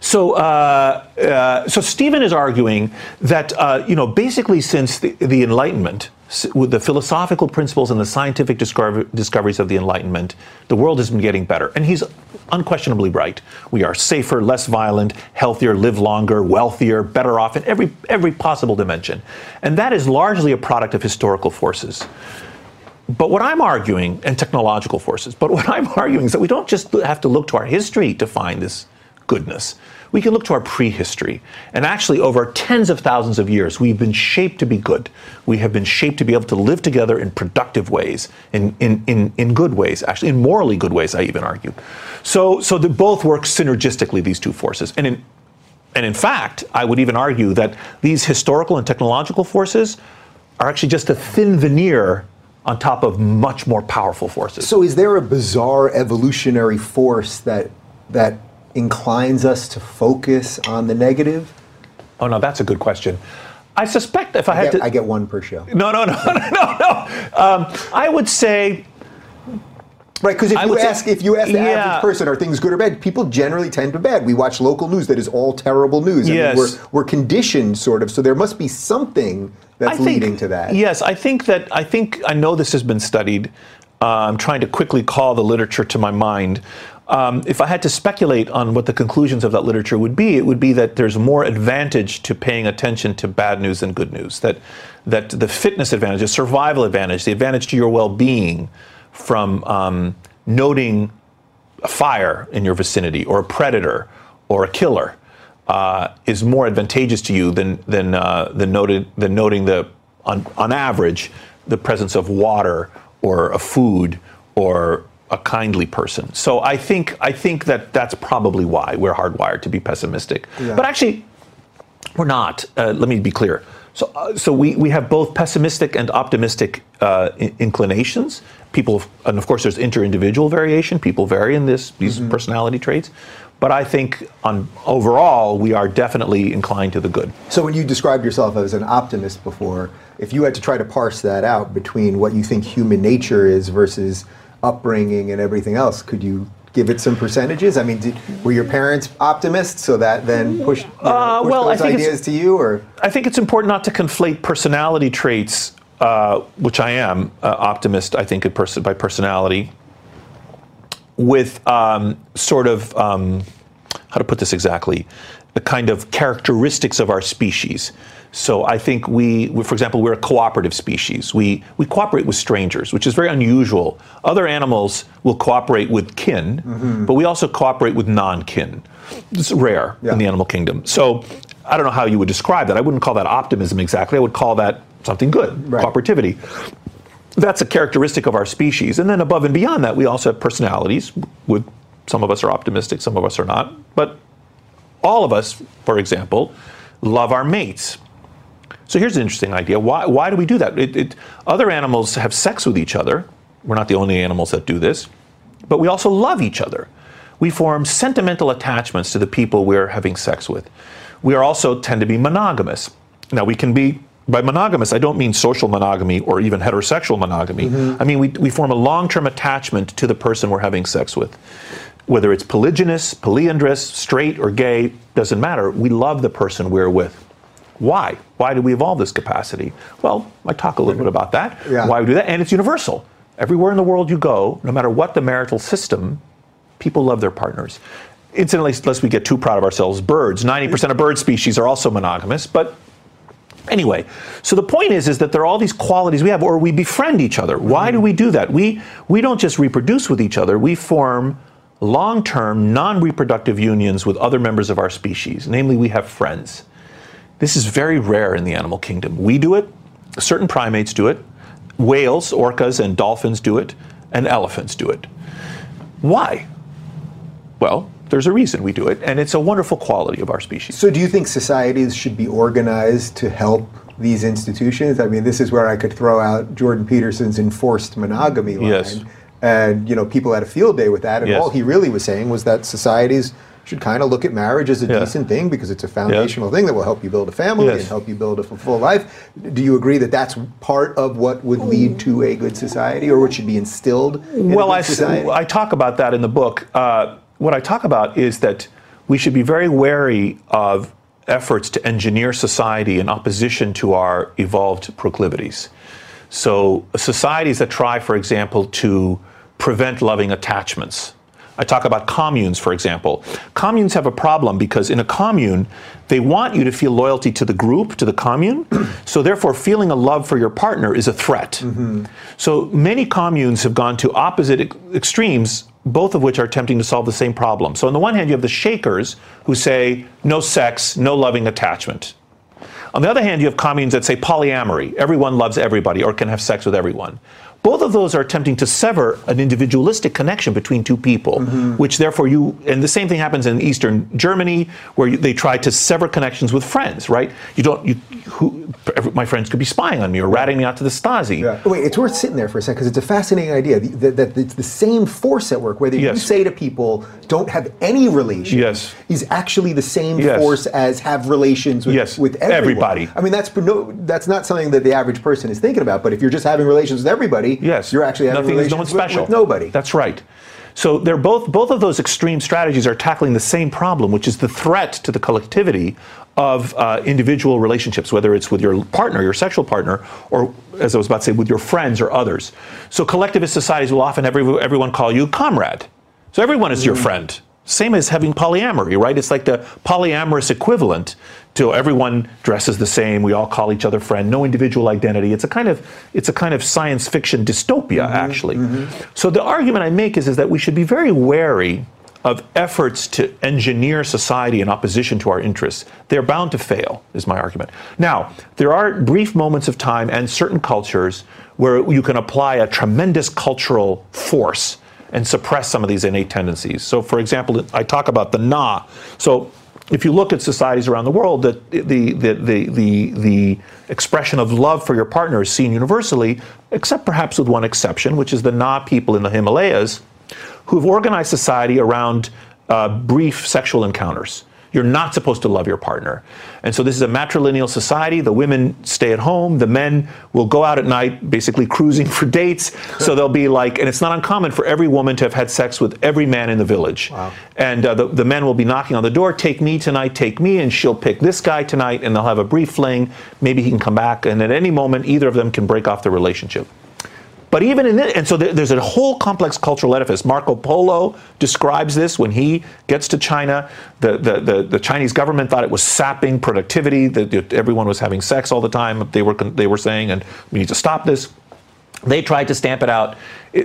S2: so, uh, uh, so Steven is arguing that uh, you know basically since the, the Enlightenment, with the philosophical principles and the scientific discover- discoveries of the Enlightenment, the world has been getting better, and he's unquestionably right. We are safer, less violent, healthier, live longer, wealthier, better off in every every possible dimension, and that is largely a product of historical forces. But what I'm arguing, and technological forces, but what I'm arguing is that we don't just have to look to our history to find this goodness. We can look to our prehistory. And actually, over tens of thousands of years, we've been shaped to be good. We have been shaped to be able to live together in productive ways, in, in, in, in good ways, actually, in morally good ways, I even argue. So, so they both work synergistically, these two forces. And in, and in fact, I would even argue that these historical and technological forces are actually just a thin veneer on top of much more powerful forces.
S1: So is there a bizarre evolutionary force that that inclines us to focus on the negative?
S2: oh no, that's a good question. I suspect if I
S1: I
S2: had
S1: get,
S2: to,
S1: I get one per show.
S2: no, no, no, no, no, no. Um, I would say
S1: Right, because if
S2: I
S1: you
S2: would say-
S1: ask if you ask the
S2: Yeah.
S1: average person, are things good or bad? People generally tend to bad. We watch local news that is all terrible news. I mean,
S2: Yes.
S1: we're we're conditioned sort of, so there must be something that's
S2: think,
S1: leading to that.
S2: Yes, I think that I think I know this has been studied. Uh, I'm trying to quickly call the literature to my mind. Um, if I had to speculate on what the conclusions of that literature would be, it would be that there's more advantage to paying attention to bad news than good news. That that the fitness advantage, the survival advantage, the advantage to your well-being from um, noting a fire in your vicinity or a predator or a killer uh, is more advantageous to you than than uh, than noted than noting the on on average the presence of water or a food or a kindly person. So I think I think that that's probably why we're hardwired to be pessimistic.
S1: Yeah.
S2: But actually, we're not. Uh, let me be clear. So, uh, so we, we have both pessimistic and optimistic uh, in- inclinations. People, and of course, there's inter-individual variation. People vary in this these personality traits. But I think, on overall, we are definitely inclined to the good.
S1: So when you described yourself as an optimist before, if you had to try to parse that out between what you think human nature is versus upbringing and everything else, could you give it some percentages? I mean, did, were your parents optimists, so that then pushed, you know,
S2: Uh, well, I
S1: those
S2: think
S1: ideas to you, or
S2: I think it's important not to conflate personality traits, uh, which I am uh, optimist. I think in by personality, with um, sort of um, how to put this exactly, the kind of characteristics of our species. So I think we, for example, we're a cooperative species. We we cooperate with strangers, which is very unusual. Other animals will cooperate with kin, mm-hmm. but we also cooperate with non-kin. It's rare
S1: Yeah.
S2: in the animal kingdom. So I don't know how you would describe that. I wouldn't call that optimism exactly. I would call that something good,
S1: Right.
S2: cooperativity. That's a characteristic of our species. And then above and beyond that, we also have personalities. With some of us are optimistic, some of us are not. But all of us, for example, love our mates. So here's an interesting idea. Why, why do we do that? It, it, other animals have sex with each other. We're not the only animals that do this. But we also love each other. We form sentimental attachments to the people we're having sex with. We are also tend to be monogamous. Now, we can be, by monogamous, I don't mean social monogamy or even heterosexual monogamy. Mm-hmm. I mean, we, we form a long term attachment to the person we're having sex with. Whether it's polygynous, polyandrous, straight, or gay, doesn't matter. We love the person we're with. Why? Why do we evolve this capacity? Well, I talk a little bit about that.
S1: Yeah.
S2: Why we do that, and it's universal. Everywhere in the world you go, no matter what the marital system, people love their partners. Incidentally, lest we get too proud of ourselves, birds, 90% of bird species are also monogamous, but Anyway, so the point is, is that there are all these qualities we have, or we befriend each other. Why do we do that? We we don't just reproduce with each other. We form long-term, non-reproductive unions with other members of our species. Namely, we have friends. This is very rare in the animal kingdom. We do it. Certain primates do it. Whales, orcas, and dolphins do it, and elephants do it. Why? Well, there's a reason we do it, and it's a wonderful quality of our species.
S1: So, do you think societies should be organized to help these institutions? I mean, this is where I could throw out Jordan Peterson's enforced monogamy line.
S2: Yes.
S1: And, you know, people had a field day with that, and
S2: Yes.
S1: all he really was saying was that societies should kind of look at marriage as a
S2: Yeah.
S1: decent thing because it's a foundational thing that will help you build a family
S2: Yes.
S1: and help you build a full life. Do you agree that that's part of what would lead to a good society or what should be instilled in
S2: well, I,
S1: good
S2: s-
S1: society?
S2: I talk about that in the book. Uh, what I talk about is that we should be very wary of efforts to engineer society in opposition to our evolved proclivities. So, societies that try, for example, to prevent loving attachments. I talk about communes, for example. Communes have a problem because in a commune, they want you to feel loyalty to the group, to the commune. so, therefore, feeling a love for your partner is a threat. Mm-hmm. So, many communes have gone to opposite ex- extremes, both of which are attempting to solve the same problem. So, on the one hand, you have the Shakers who say no sex, no loving attachment. On the other hand, you have communes that say polyamory. Everyone loves everybody or can have sex with everyone. Both of those are attempting to sever an individualistic connection between two people, mm-hmm. which therefore you, and the same thing happens in Eastern Germany, where you, they try to sever connections with friends, right? You don't, you, who, my friends could be spying on me or ratting me out to the Stasi.
S1: Yeah. Oh, wait, it's worth sitting there for a second because it's a fascinating idea that, that it's the same force at work. Whether you say to people, "Don't have any relations,"
S2: Yes.
S1: is actually the same
S2: Yes.
S1: force as have relations with,
S2: Yes.
S1: with everyone.
S2: Everybody.
S1: I mean, that's no, that's not something that the average person is thinking about. But if you're just having relations with everybody,
S2: Yes,
S1: you're actually having
S2: nothing is
S1: relations
S2: no one
S1: with-
S2: special.
S1: with nobody.
S2: That's right. So they're both both of those extreme strategies are tackling the same problem, which is the threat to the collectivity of uh, individual relationships, whether it's with your partner, your sexual partner, or as I was about to say, with your friends or others. So collectivist societies will often every, everyone call you comrade. So everyone is your friend. Same as having polyamory, right? It's like the polyamorous equivalent to everyone dresses the same. We all call each other friend. No individual identity. It's a kind of it's a kind of science fiction dystopia, mm-hmm, actually. Mm-hmm. So the argument I make is is that we should be very wary of efforts to engineer society in opposition to our interests. They're bound to fail, is my argument. Now, there are brief moments of time and certain cultures where you can apply a tremendous cultural force and suppress some of these innate tendencies. So, for example, I talk about the na. So, if you look at societies around the world, that the, the, the, the, the expression of love for your partner is seen universally, except perhaps with one exception, which is the Na people in the Himalayas, who've organized society around uh, brief sexual encounters. You're not supposed to love your partner. And so this is a matrilineal society. The women stay at home. The men will go out at night, basically cruising for dates. So they'll be like, and it's not uncommon for every woman to have had sex with every man in the village.
S1: Wow.
S2: And uh, the, the men will be knocking on the door, take me tonight, take me, and she'll pick this guy tonight, and they'll have a brief fling. Maybe he can come back, and at any moment, either of them can break off the relationship. But even in this, and so there's a whole complex cultural edifice. Marco Polo describes this when he gets to China. The, the, the, the Chinese government thought it was sapping productivity, that everyone was having sex all the time, they were, they were saying, and we need to stop this. They tried to stamp it out,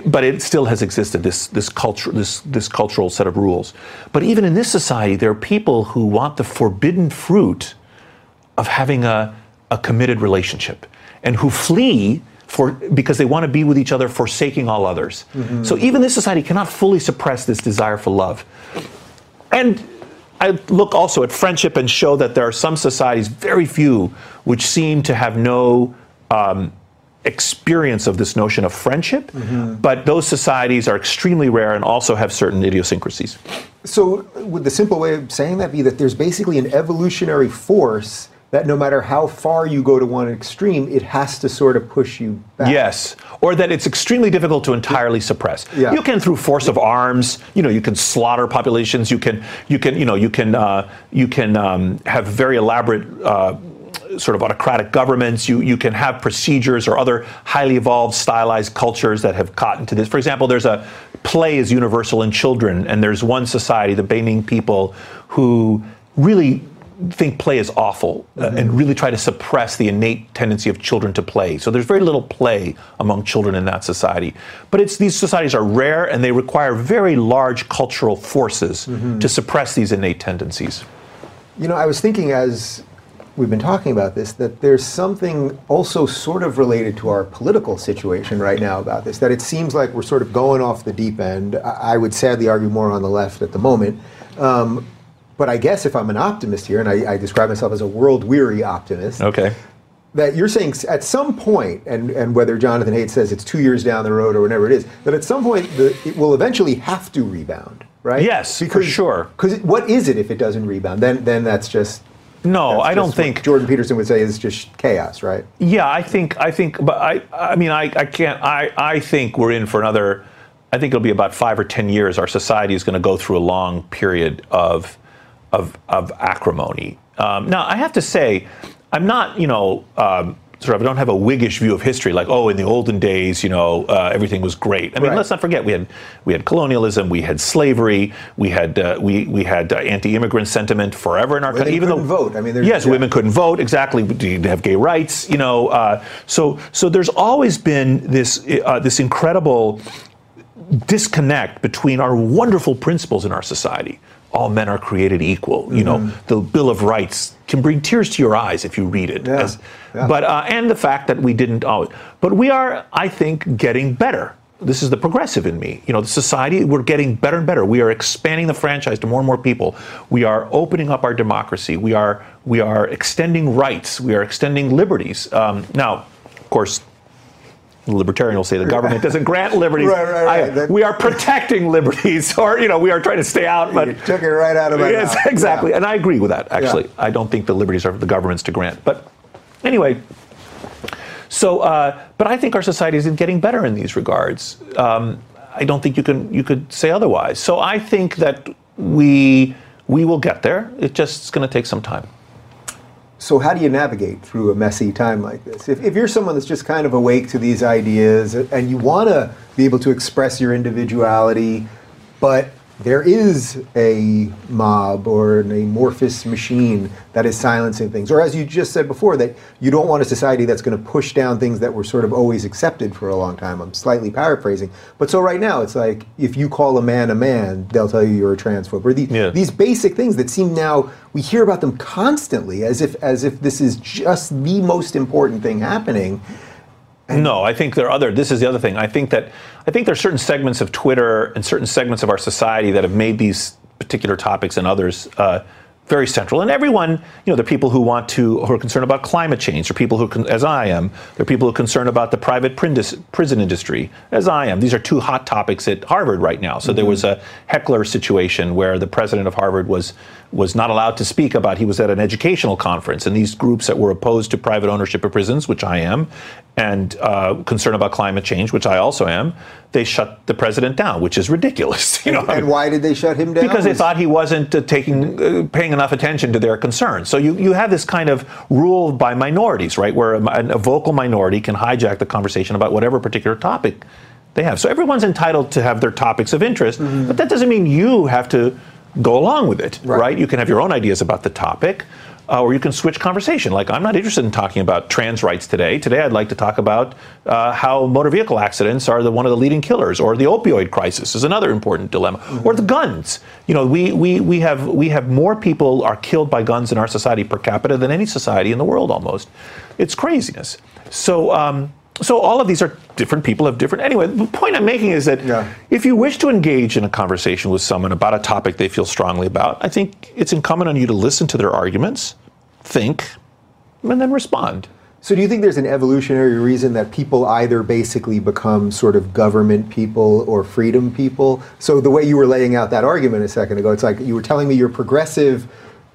S2: but it still has existed, this, this, culture, this, this cultural set of rules. But even in this society, there are people who want the forbidden fruit of having a, a committed relationship and who flee for because they want to be with each other forsaking all others. So even this society cannot fully suppress this desire for love. And i look also at friendship and show that there are some societies very few which seem to have no um, experience of this notion of friendship. But those societies are extremely rare and also have certain idiosyncrasies.
S1: So, would the simple way of saying that be that there's basically an evolutionary force that no matter how far you go to one extreme, it has to sort of push you back?
S2: Yes, or that it's extremely difficult to entirely suppress.
S1: Yeah.
S2: You can through force of arms. You know, you can slaughter populations. You can, you can, you know, you can, uh, you can um, have very elaborate. Uh, sort of autocratic governments. You you can have procedures or other highly evolved, stylized cultures that have caught into this. For example, there's a play is universal in children, and there's one society, the Baining people, who really think play is awful uh, and really try to suppress the innate tendency of children to play. So there's very little play among children in that society. But it's these societies are rare and they require very large cultural forces to suppress these innate tendencies.
S1: You know, I was thinking as we've been talking about this that there's something also sort of related to our political situation right now about this. That it seems like we're sort of going off the deep end. I I would sadly argue more on the left at the moment. Um, but I guess if I'm an optimist here, and I, I describe myself as a world weary optimist,
S2: Okay.
S1: that you're saying at some point, and, and whether Jonathan Haidt says it's two years down the road or whatever it is, that at some point the, it will eventually have to rebound, right?
S2: Yes, for sure.
S1: Because what is it if it doesn't rebound? Then then that's just
S2: No,
S1: that's
S2: I don't think
S1: Jordan Peterson would say is just chaos, right?
S2: Yeah, I think I think, but I I mean I, I can't I I think we're in for another. I think it'll be about five or ten years. Our society is going to go through a long period of of of acrimony. Um, now I have to say, I'm not you know. Um, Sort of, I don't have a Whiggish view of history, like oh, in the olden days, you know, uh, everything was great. I mean,
S1: Right.
S2: let's not forget we had we had colonialism, we had slavery, we had uh, we we had uh, anti-immigrant sentiment forever in our country. Even though
S1: vote. I mean, there's-
S2: yes,
S1: yeah.
S2: women couldn't vote exactly. Didn't have gay rights, you know. Uh, so so there's always been this uh, this incredible disconnect between our wonderful principles in our society. All men are created equal. You know,
S1: Mm-hmm.
S2: the Bill of Rights can bring tears to your eyes if you read it.
S1: Yeah, yeah.
S2: But uh, and the fact that we didn't always. But we are, I think, getting better. This is the progressive in me. You know, the society, we're getting better and better. We are expanding the franchise to more and more people. We are opening up our democracy. We are we are extending rights. We are extending liberties. Um, now, of course, libertarian will say the government doesn't grant liberties.
S1: Right, right, right.
S2: I-
S1: That-
S2: we are protecting liberties, or you know, we are trying to stay out. But
S1: You took it right out of my
S2: yes,
S1: mouth.
S2: exactly,
S1: Yeah.
S2: and I agree with that. Actually,
S1: Yeah.
S2: I don't think the liberties are for the governments to grant. But anyway, so uh, but I think our society is getting better in these regards. Um, I don't think you can you could say otherwise. So I think that we we will get there. It just going to take some time.
S1: So how do you navigate through a messy time like this? If, if you're someone that's just kind of awake to these ideas and you want to be able to express your individuality, but there is a mob or an amorphous machine that is silencing things, or as you just said before, that you don't want a society that's going to push down things that were sort of always accepted for a long time. I'm slightly paraphrasing, but so right now it's like if you call a man a man, they'll tell you you're a transphobe. Or these,
S2: Yeah.
S1: these basic things that seem now we hear about them constantly as if as if this is just the most important thing happening.
S2: No, I think there are other. This is the other thing. I think that I think there are certain segments of Twitter and certain segments of our society that have made these particular topics and others uh, very central. And everyone, you know, there are people who want to who are concerned about climate change. There are people who, as I am, there are people who are concerned about the private prison industry, as I am. These are two hot topics at Harvard right now. So there was a heckler situation where the president of Harvard was was not allowed to speak about. He was at an educational conference, and these groups that were opposed to private ownership of prisons, which I am, and uh, concerned about climate change, which I also am, they shut the president down, which is ridiculous. You know,
S1: And why did they shut him down?
S2: because they thought he wasn't uh, taking uh, paying enough attention to their concerns. So you, you have this kind of rule by minorities, right, where a, a vocal minority can hijack the conversation about whatever particular topic they have. So everyone's entitled to have their topics of interest, but that doesn't mean you have to go along with it,
S1: Mm-hmm. Right.
S2: right? You can have your own ideas about the topic. Uh, or you can switch conversation. Like, I'm not interested in talking about trans rights today. Today, I'd like to talk about uh, how motor vehicle accidents are the, one of the leading killers, or the opioid crisis is another important dilemma, or the guns. You know, we, we, we, have, we have more people are killed by guns in our society per capita than any society in the world almost. It's craziness. So, um, so all of these are different people have different. Anyway, the point I'm making is that
S1: Yeah.
S2: if you wish to engage in a conversation with someone about a topic they feel strongly about, I think it's incumbent on you to listen to their arguments, think, and then respond.
S1: So do you think there's an evolutionary reason that people either basically become sort of government people or freedom people? So the way you were laying out that argument a second ago, it's like you were telling me you're progressive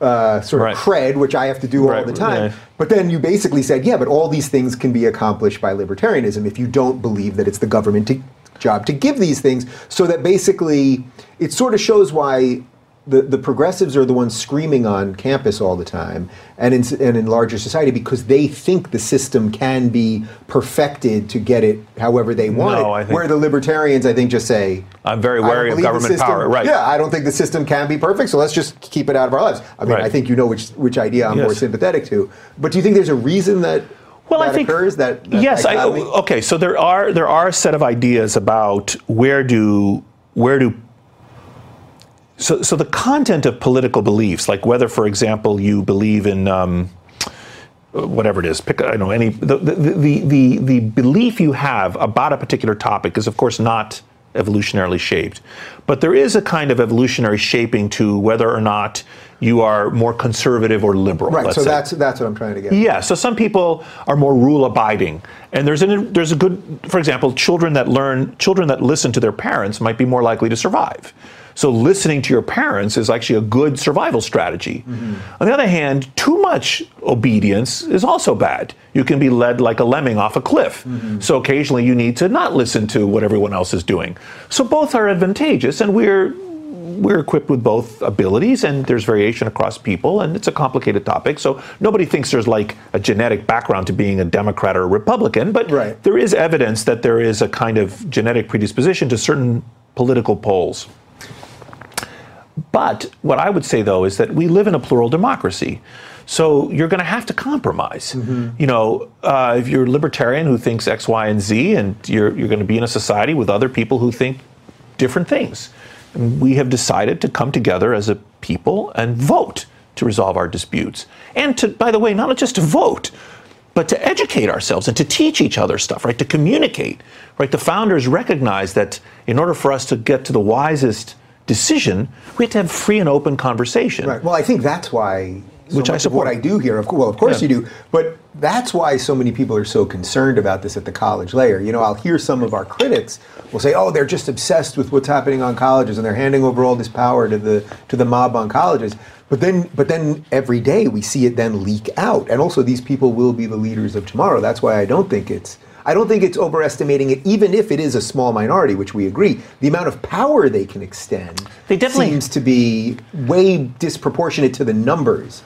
S1: uh, sort of
S2: Right.
S1: cred, which I have to do all the time.
S2: yeah.
S1: But then you basically said, yeah, but all these things can be accomplished by libertarianism if you don't believe that it's the government to, job to give these things. So that basically it sort of shows why the, the progressives are the ones screaming on campus all the time and in, and in larger society because they think the system can be perfected to get it however they want
S2: No,
S1: it. Where the libertarians, I think, just say,
S2: I'm very wary of government
S1: system-
S2: power, right.
S1: Yeah, I don't think the system can be perfect, so let's just keep it out of our lives. I mean,
S2: Right.
S1: I think you know which which idea I'm more sympathetic to. But do you think there's a reason that
S2: well,
S1: that
S2: I think
S1: occurs? That, that
S2: yes, I, okay. So there are there are a set of ideas about where do where do so so the content of political beliefs, like whether, for example, you believe in. Um, whatever it is, pick I don't know any the, the the the the belief you have about a particular topic is of course not evolutionarily shaped, but there is a kind of evolutionary shaping to whether or not you are more conservative or liberal.
S1: right. So
S2: say.
S1: that's that's what I'm trying to get. at.
S2: Yeah, so some people are more rule abiding. And there's an there's a good for example, children that learn children that listen to their parents might be more likely to survive. So listening to your parents is actually a good survival strategy. On the other hand, too much obedience is also bad. You can be led like a lemming off a cliff. So occasionally you need to not listen to what everyone else is doing. So both are advantageous and we're we're equipped with both abilities and there's variation across people and it's a complicated topic so nobody thinks there's like a genetic background to being a democrat or a republican but
S1: Right.
S2: there is evidence that there is a kind of genetic predisposition to certain political poles but what i would say though is that we live in a plural democracy so you're going to have to compromise. You know, uh, if you're a libertarian who thinks X, Y, and Z, and you're you're going to be in a society with other people who think different things. And we have decided to come together as a people and vote to resolve our disputes. And to, by the way, not just to vote, but to educate ourselves and to teach each other stuff, right? To communicate, right? The founders recognized that in order for us to get to the wisest decision, we have to have free and open conversation.
S1: Right. Well, I think that's why. So
S2: Which I
S1: of what
S2: support.
S1: I do here, of, well, of course
S2: Yeah.
S1: you do, but that's why so many people are so concerned about this at the college layer. You know, I'll hear some of our critics will say, "Oh, they're just obsessed with what's happening on colleges, and they're handing over all this power to the to the mob on colleges." But then, but then every day we see it then leak out, and also these people will be the leaders of tomorrow. That's why I don't think it's. I don't think it's overestimating it, even if it is a small minority, which we agree. The amount of power they can extend
S2: They definitely-
S1: seems to be way disproportionate to the numbers.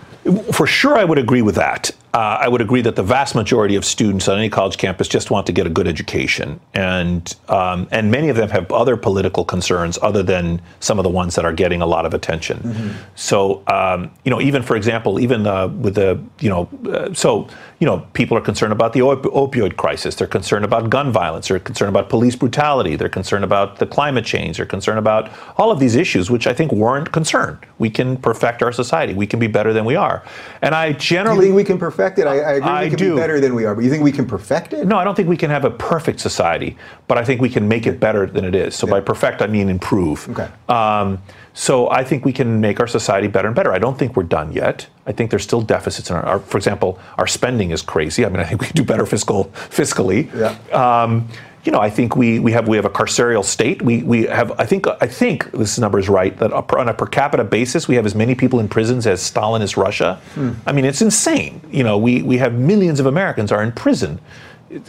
S2: For sure, I would agree with that. Uh, I would agree that the vast majority of students on any college campus just want to get a good education, and um, and many of them have other political concerns other than some of the ones that are getting a lot of attention. So um, you know, even for example, even uh, with the you know, uh, so you know, people are concerned about the op- opioid crisis. They're concerned about gun violence. They're concerned about police brutality. They're concerned about the climate change. They're concerned about all of these issues, which I think warrant concern. We can perfect our society. We can be better than we are. And I generally
S1: we can perfect it? I, I agree
S2: I
S1: we can
S2: do.
S1: be better than we are, but you think we can perfect it?
S2: no, I don't think we can have a perfect society, but I think we can make it better than it is. So by perfect, I mean improve.
S1: Okay.
S2: Um, so I think we can make our society better and better. I don't think we're done yet. I think there's still deficits in our, our for example, our spending is crazy. I mean, I think we can do better fiscal fiscally.
S1: Yeah.
S2: Um, you know, I think we, we have we have a carceral state. We, we have I think I think this number is right that on a per capita basis we have as many people in prisons as Stalinist Russia. Hmm. I mean, it's insane. You know, we, we have millions of Americans are in prison,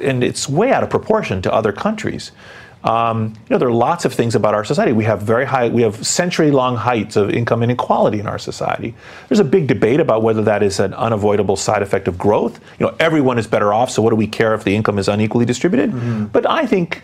S2: and it's way out of proportion to other countries. Um, you know, there are lots of things about our society. We have very high, we have century-long heights of income inequality in our society. There's a big debate about whether that is an unavoidable side effect of growth. You know, everyone is better off, so what do we care if the income is unequally distributed? But I think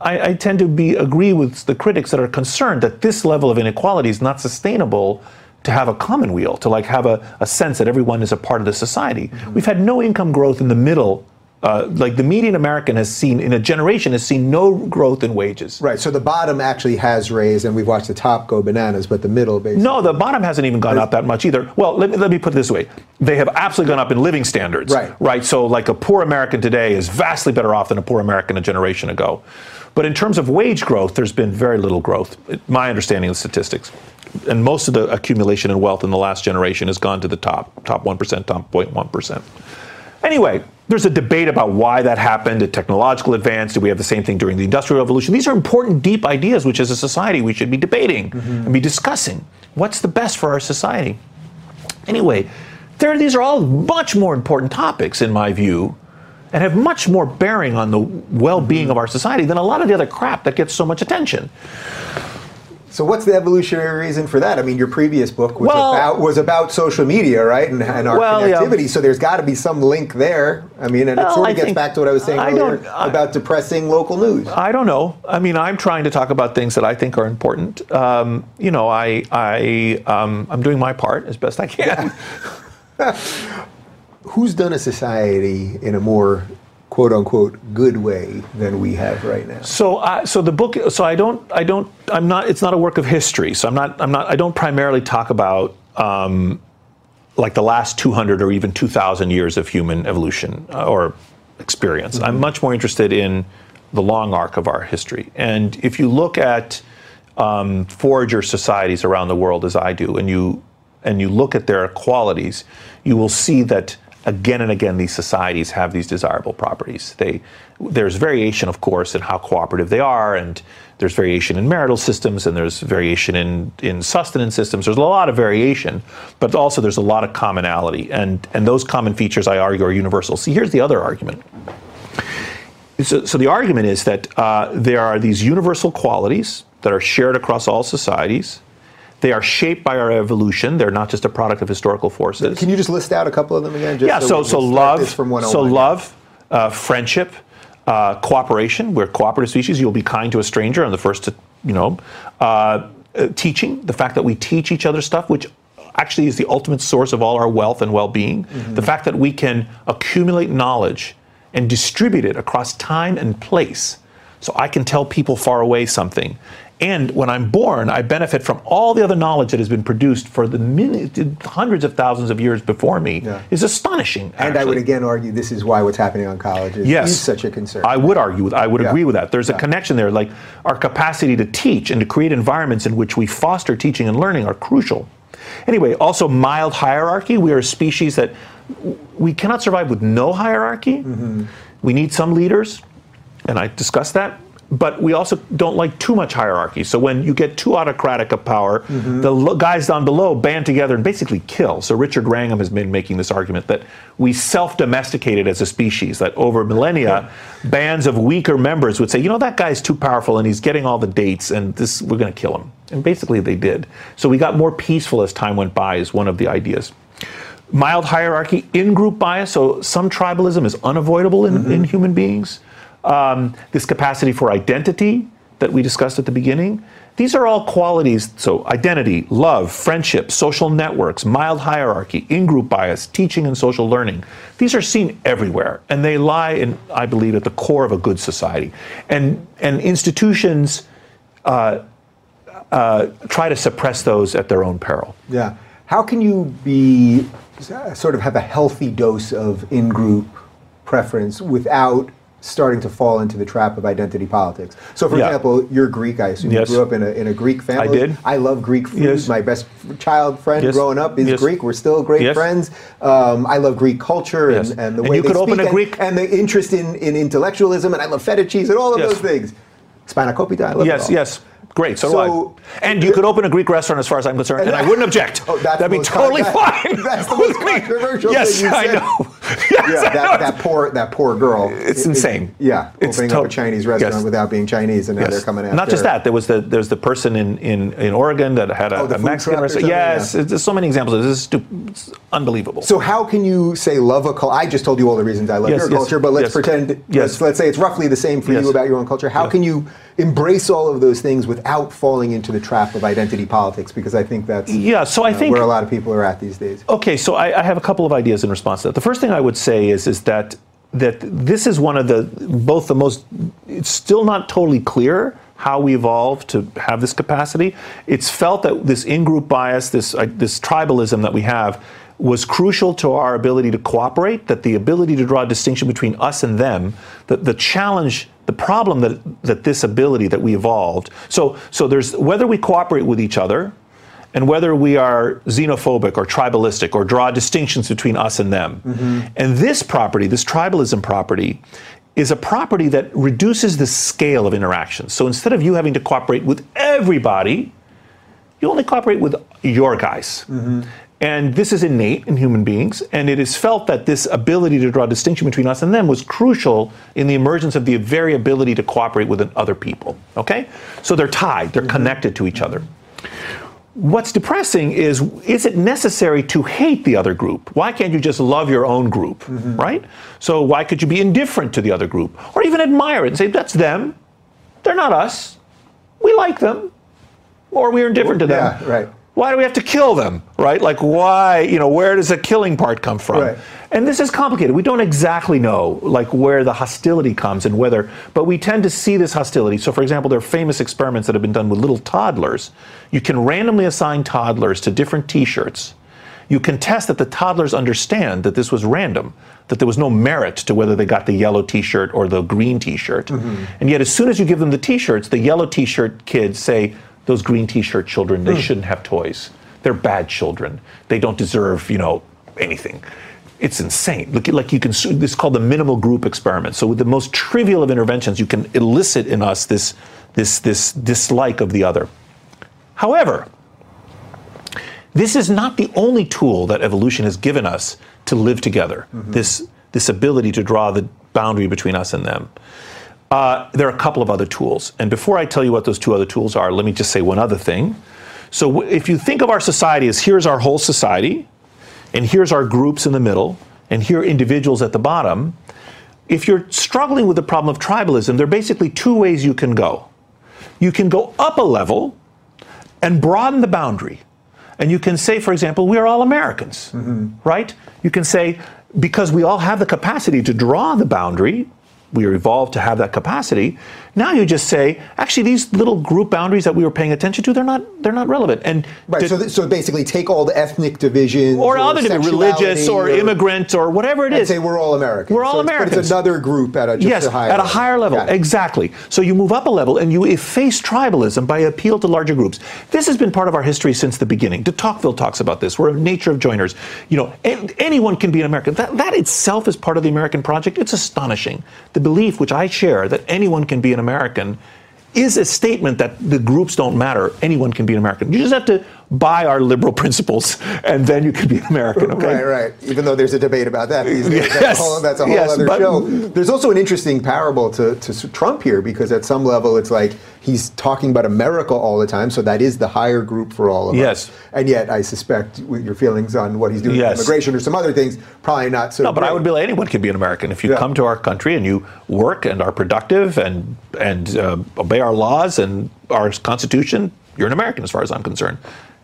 S2: I, I tend to be agree with the critics that are concerned that this level of inequality is not sustainable to have a commonweal, to like have a, a sense that everyone is a part of the society. We've had no income growth in the middle. Uh, like the median American has seen in a generation has seen no growth in wages.
S1: Right. So the bottom actually has raised, and we've watched the top go bananas, but the middle basically.
S2: No, the bottom hasn't even gone up that much either. Well, let me, let me put it this way. They have absolutely gone up in living standards.
S1: Right.
S2: Right. So, like a poor American today is vastly better off than a poor American a generation ago. But in terms of wage growth, there's been very little growth. My understanding of the statistics. And most of the accumulation in wealth in the last generation has gone to the top, top 1%, top 0.1%. Anyway, there's a debate about why that happened, a technological advance, Do we have the same thing during the Industrial Revolution? These are important, deep ideas which, as a society, we should be debating mm-hmm. and be discussing. What's the best for our society? Anyway, there, these are all much more important topics, in my view, and have much more bearing on the well being mm-hmm. of our society than a lot of the other crap that gets so much attention.
S1: So what's the evolutionary reason for that? I mean, your previous book was
S2: Well-
S1: about was about social media, right, and, and our
S2: Well, yeah.
S1: connectivity. So there's got to be some link there. I mean, and it
S2: Well,
S1: sort
S2: I
S1: of gets back to what I was saying
S2: I
S1: earlier
S2: I-
S1: about depressing local news.
S2: I don't know. I mean, I'm trying to talk about things that I think are important. Um, you know, I, I, um, I'm doing my part as best I can.
S1: Who's done a society in a more quote unquote good way than we have right now?
S2: So, I, so the book. So I don't. I don't. I'm not. It's not a work of history. So I'm not. I'm not. I don't primarily talk about um, like the last 200 or even 2,000 years of human evolution uh, or experience. I'm much more interested in the long arc of our history. And if you look at um, forager societies around the world, as I do, and you and you look at their qualities, you will see that again and again these societies have these desirable properties. They there's variation, of course, in how cooperative they are, and there's variation in marital systems, and there's variation in in sustenance systems. There's a lot of variation, but also there's a lot of commonality, and and those common features, I argue, are universal. See, here's the other argument. So, so the argument is that uh, there are these universal qualities that are shared across all societies. They are shaped by our evolution. They're not just a product of historical forces.
S1: Can you just list out a couple of them again? Just
S2: yeah. So
S1: we
S2: so love.
S1: from
S2: So love, uh, friendship, uh, cooperation. We're cooperative species. You'll be kind to a stranger, and the first to you know. Uh, uh, teaching, the fact that we teach each other stuff, which actually is the ultimate source of all our wealth and well-being.
S1: Mm-hmm.
S2: The fact that we can accumulate knowledge and distribute it across time and place. So I can tell people far away something. And when I'm born, I benefit from all the other knowledge that has been produced for the hundreds of thousands of years before me.
S1: Yeah.
S2: Is astonishing.
S1: And I would again argue this is why what's happening on colleges
S2: Yes.
S1: is such a concern.
S2: I would argue with, I would
S1: Yeah.
S2: agree with that. There's
S1: Yeah.
S2: a connection there. Like our capacity to teach and to create environments in which we foster teaching and learning are crucial. Anyway, also mild hierarchy. We are a species that we cannot survive with no hierarchy.
S1: Mm-hmm.
S2: We need some leaders, and I discussed that. But we also don't like too much hierarchy. So when you get too autocratic of power,
S1: Mm-hmm.
S2: the lo- guys down below band together and basically kill. So Richard Wrangham has been making this argument that we self-domesticated as a species. That over millennia, bands of weaker members would say, you know, that guy's too powerful and he's getting all the dates, and this we're going to kill him. And basically, they did. So we got more peaceful as time went by. Is one of the ideas mild hierarchy, in-group bias. So some tribalism is unavoidable in, in human beings. Um, this capacity for identity that we discussed at the beginning. These are all qualities. So identity, love, friendship, social networks, mild hierarchy, in-group bias, teaching and social learning. These are seen everywhere, and they lie, in, I believe, at the core of a good society. And and institutions. Uh, uh, try to suppress those at their own peril.
S1: Yeah. How can you be sort of have a healthy dose of in-group preference without starting to fall into the trap of identity politics? So, for
S2: Yeah.
S1: example, you're Greek. I assume
S2: Yes.
S1: you grew up in a, in a Greek family.
S2: I did.
S1: I love Greek food.
S2: Yes.
S1: My best child friend
S2: Yes.
S1: growing up is. Greek. We're still great friends. Um, I love Greek culture and, and the
S2: And
S1: way
S2: you
S1: they
S2: could open
S1: speak
S2: a
S1: and-
S2: Greek-
S1: and, the interest in, in intellectualism. And I love feta cheese and all of those things. Spanakopita, I love it
S2: Yes, yes. Great. So,
S1: So-.
S2: And you could open a Greek restaurant, as far as I'm concerned, and I wouldn't object.
S1: Oh, that's
S2: That'd be totally
S1: con-
S2: fine.
S1: that's the most controversial
S2: yes,
S1: thing you said.
S2: I know. Yes,
S1: Yeah, that, that poor that poor girl.
S2: It's
S1: It- it-
S2: insane.
S1: yeah,
S2: It's
S1: opening up a Chinese restaurant
S2: yes.
S1: without being Chinese, and now
S2: Yes.
S1: they're coming out.
S2: Not just that. There was the there's the person in, in, in Oregon that had a,
S1: Oh,
S2: a Mexican restaurant. Yes,
S1: Yeah.
S2: there's so many examples. This is stu- it's unbelievable.
S1: So how can you say love a culture? I just told you all the reasons I love
S2: Yes,
S1: your culture, but let's pretend.
S2: Yes.
S1: Let's, let's say it's roughly the same for you about your own culture. How can you embrace all of those things without falling into the trap of identity politics? Because I think that's
S2: yeah. So I
S1: uh,
S2: think
S1: where a lot of people are at these days.
S2: Okay, so I, I have a couple of ideas in response to that. The first thing I would say is is that that this is one of the both the most. It's still not totally clear how we evolved to have this capacity. It's felt that this in-group bias, this uh, this tribalism that we have, was crucial to our ability to cooperate. That the ability to draw a distinction between us and them, that the challenge. The problem that, that this ability that we evolved, so so there's whether we cooperate with each other, and whether we are xenophobic or tribalistic or draw distinctions between us and them. Mm-hmm. And this property, this tribalism property, is a property that reduces the scale of interactions. So instead of you having to cooperate with everybody, you only cooperate with your guys. Mm-hmm. And this is innate in human beings, and it is felt that this ability to draw distinction between us and them was crucial in the emergence of the very ability to cooperate with other people. Okay? So they're tied, they're mm-hmm. connected to each other. What's depressing is is it necessary to hate the other group? Why can't you just love your own group, mm-hmm. right? So why could you be indifferent to the other group or even admire it and say that's them? They're not us. We like them or we're indifferent to them.
S1: Yeah, right.
S2: Why do we have to kill them, right? Like, why, you know, where does the killing part come from?
S1: Right.
S2: And this is complicated. We don't exactly know, like, where the hostility comes and whether, but we tend to see this hostility. So, for example, there are famous experiments that have been done with little toddlers. You can randomly assign toddlers to different t shirts. You can test that the toddlers understand that this was random, that there was no merit to whether they got the yellow t shirt or the green t shirt. Mm-hmm. And yet, as soon as you give them the t shirts, the yellow t shirt kids say, those green t-shirt children they hmm. shouldn't have toys. They're bad children. They don't deserve you know anything. It's insane. Look like you can this is called the minimal group experiment. So with the most trivial of interventions you can elicit in us this this this dislike of the other. However this is not the only tool that evolution has given us to live together. Mm-hmm. This this ability to draw the boundary between us and them uh, there are a couple of other tools. And before I tell you what those two other tools are, let me just say one other thing. So, w- if you think of our society as here's our whole society, and here's our groups in the middle, and here are individuals at the bottom, if you're struggling with the problem of tribalism, there are basically two ways you can go. You can go up a level and broaden the boundary. And you can say, for example, we are all Americans, right? You can say, because we all have the capacity to draw the boundary, we are evolved to have that capacity. Now you just say, actually, these little group boundaries that we were paying attention to, they're not they're not relevant. And
S1: Right.
S2: the-
S1: So, th- so basically, take all the ethnic divisions,
S2: or other religious
S1: sexuality
S2: or, immigrant or whatever it
S1: and
S2: is.
S1: say we're all Americans.
S2: We're all
S1: So it's- But
S2: Americans.
S1: it's another group at a just
S2: yes,
S1: a higher
S2: at a higher level,
S1: it.
S2: exactly. So you move up a level and you efface tribalism by appeal to larger groups. This has been part of our history since the beginning. De Tocqueville talks about this. We're a nature of joiners. You know, an- anyone can be an American. That, that itself is part of the American project. It's astonishing. The belief, which I share, that anyone can be an American is a statement that the groups don't matter. Anyone can be an American. You just have to buy our liberal principles, and then you can be an American. Okay.
S1: Right, right. Even though there's a debate about that these days, that's
S2: Yes,
S1: a whole, that's a whole
S2: yes,
S1: other
S2: but-
S1: show. There's also an interesting parable to, to Trump here because at some level it's like he's talking about America all the time, so that is the higher group for all of
S2: Yes.
S1: us. And yet, I suspect with your feelings on what he's doing
S2: Yes.
S1: with immigration or some other things, probably not so.
S2: No, but I would be like anyone can be an American if you
S1: Yeah.
S2: come to our country and you work and are productive and and uh, obey our laws and our Constitution. You're an American, as far as I'm concerned.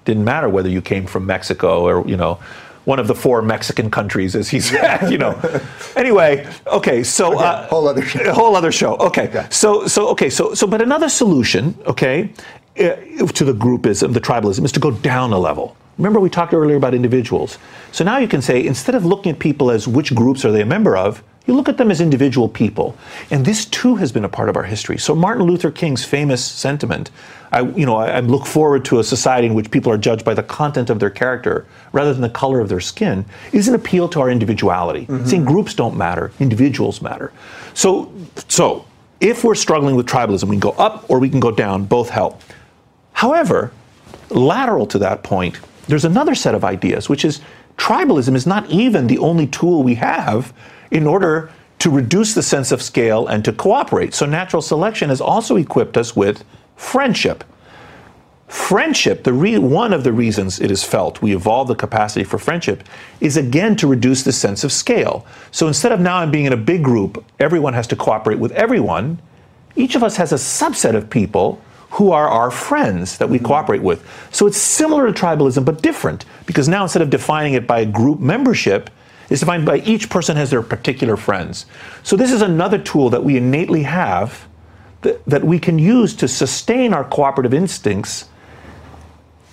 S2: Didn't matter whether you came from Mexico or you know one of the four Mexican countries, as he said. You know. anyway, okay, so uh,
S1: whole other show.
S2: a whole other show. Okay,
S1: Yeah.
S2: so so okay, so so but another solution, okay, uh, to the groupism, the tribalism, is to go down a level. Remember, we talked earlier about individuals. So now you can say instead of looking at people as which groups are they a member of, you look at them as individual people, and this too has been a part of our history. So Martin Luther King's famous sentiment, I you know I, I look forward to a society in which people are judged by the content of their character rather than the color of their skin, is an appeal to our individuality, mm-hmm. saying groups don't matter, individuals matter. So so if we're struggling with tribalism, we can go up or we can go down. Both help. However, lateral to that point, there's another set of ideas, which is tribalism is not even the only tool we have in order to reduce the sense of scale and to cooperate. So natural selection has also equipped us with friendship. Friendship, the re- one of the reasons it is felt we evolved the capacity for friendship is again to reduce the sense of scale. So instead of now I'm being in a big group, everyone has to cooperate with everyone, each of us has a subset of people who are our friends that we hmm. cooperate with. So it's similar to tribalism, but different, because now instead of defining it by group membership, it's defined by each person has their particular friends. So this is another tool that we innately have that, that we can use to sustain our cooperative instincts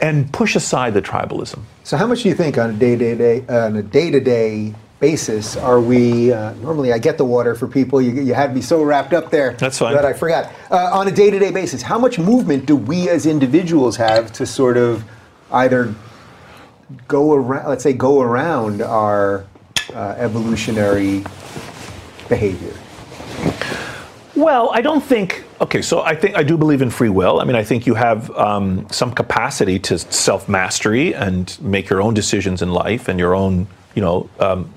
S2: and push aside the tribalism.
S1: So, how much do you think on a day to day on a day to day basis are we? Uh, normally, I get the water for people. You, you had me so wrapped up there
S2: That's fine.
S1: that I forgot. Uh, on a day to day basis, how much movement do we as individuals have to sort of either go around, let's say, go around our uh, evolutionary behavior?
S2: Well, I don't think Okay, so I think I do believe in free will. I mean, I think you have um, some capacity to self mastery and make your own decisions in life and your own, you know. Um,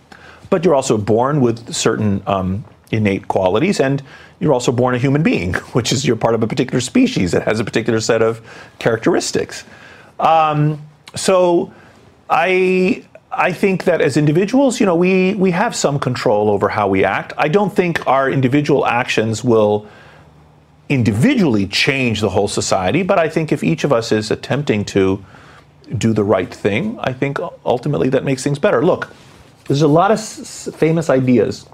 S2: but you're also born with certain um, innate qualities, and you're also born a human being, which is you're part of a particular species that has a particular set of characteristics. Um, so, I I think that as individuals, you know, we we have some control over how we act. I don't think our individual actions will individually change the whole society, but I think if each of us is attempting to do the right thing, I think ultimately that makes things better. Look, there's a lot of s- famous ideas.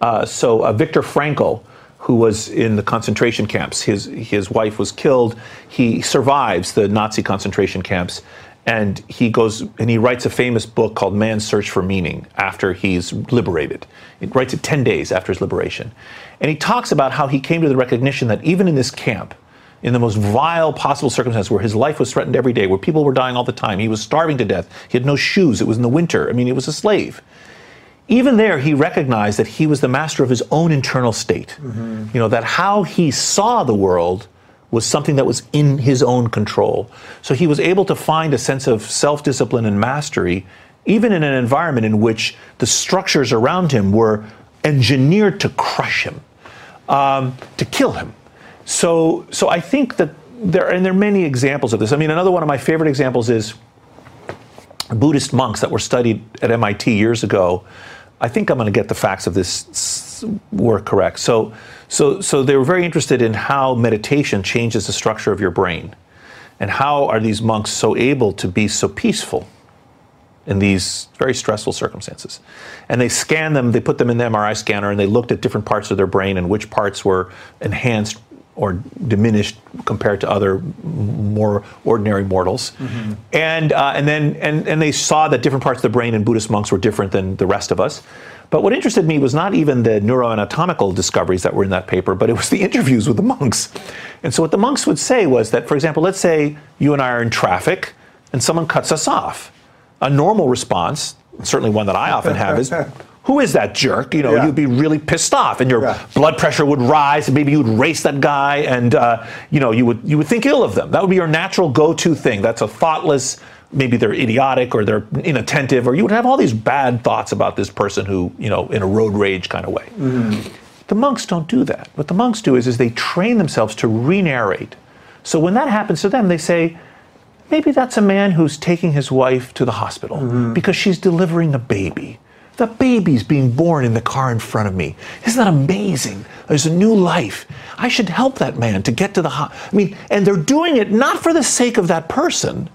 S2: Uh, so uh, Viktor Frankl, who was in the concentration camps, his his wife was killed. He survives the Nazi concentration camps, and he goes and he writes a famous book called Man's Search for Meaning after he's liberated. He writes it 10 days after his liberation. And he talks about how he came to the recognition that even in this camp, in the most vile possible circumstances where his life was threatened every day, where people were dying all the time, he was starving to death, he had no shoes, it was in the winter, I mean, he was a slave. Even there, he recognized that he was the master of his own internal state. Mm-hmm. You know, that how he saw the world was something that was in his own control. So he was able to find a sense of self discipline and mastery, even in an environment in which the structures around him were engineered to crush him, um, to kill him. So, so I think that there, and there are many examples of this. I mean, another one of my favorite examples is Buddhist monks that were studied at MIT years ago. I think I'm going to get the facts of this work correct. So, so, so they were very interested in how meditation changes the structure of your brain, and how are these monks so able to be so peaceful in these very stressful circumstances. And they scanned them, they put them in the MRI scanner, and they looked at different parts of their brain and which parts were enhanced or diminished compared to other more ordinary mortals. And, uh, and then and, and they saw that different parts of the brain in Buddhist monks were different than the rest of us. But what interested me was not even the neuroanatomical discoveries that were in that paper, but it was the interviews with the monks. And so what the monks would say was that, for example, let's say you and I are in traffic and someone cuts us off a normal response, certainly one that I often have, is who is that jerk? You know,
S1: Yeah.
S2: you'd be really pissed off, and your
S1: Yeah.
S2: blood pressure would rise, and maybe you would race that guy, and uh, you know, you would you would think ill of them. That would be your natural go-to thing. That's a thoughtless. Maybe they're idiotic or they're inattentive, or you would have all these bad thoughts about this person who, you know, in a road rage kind of way. Mm-hmm. The monks don't do that. What the monks do is, is they train themselves to re-narrate. So when that happens to them, they say, maybe that's a man who's taking his wife to the hospital mm-hmm. because she's delivering a baby. The baby's being born in the car in front of me. Isn't that amazing? There's a new life. I should help that man to get to the hospital. I mean, and they're doing it not for the sake of that person,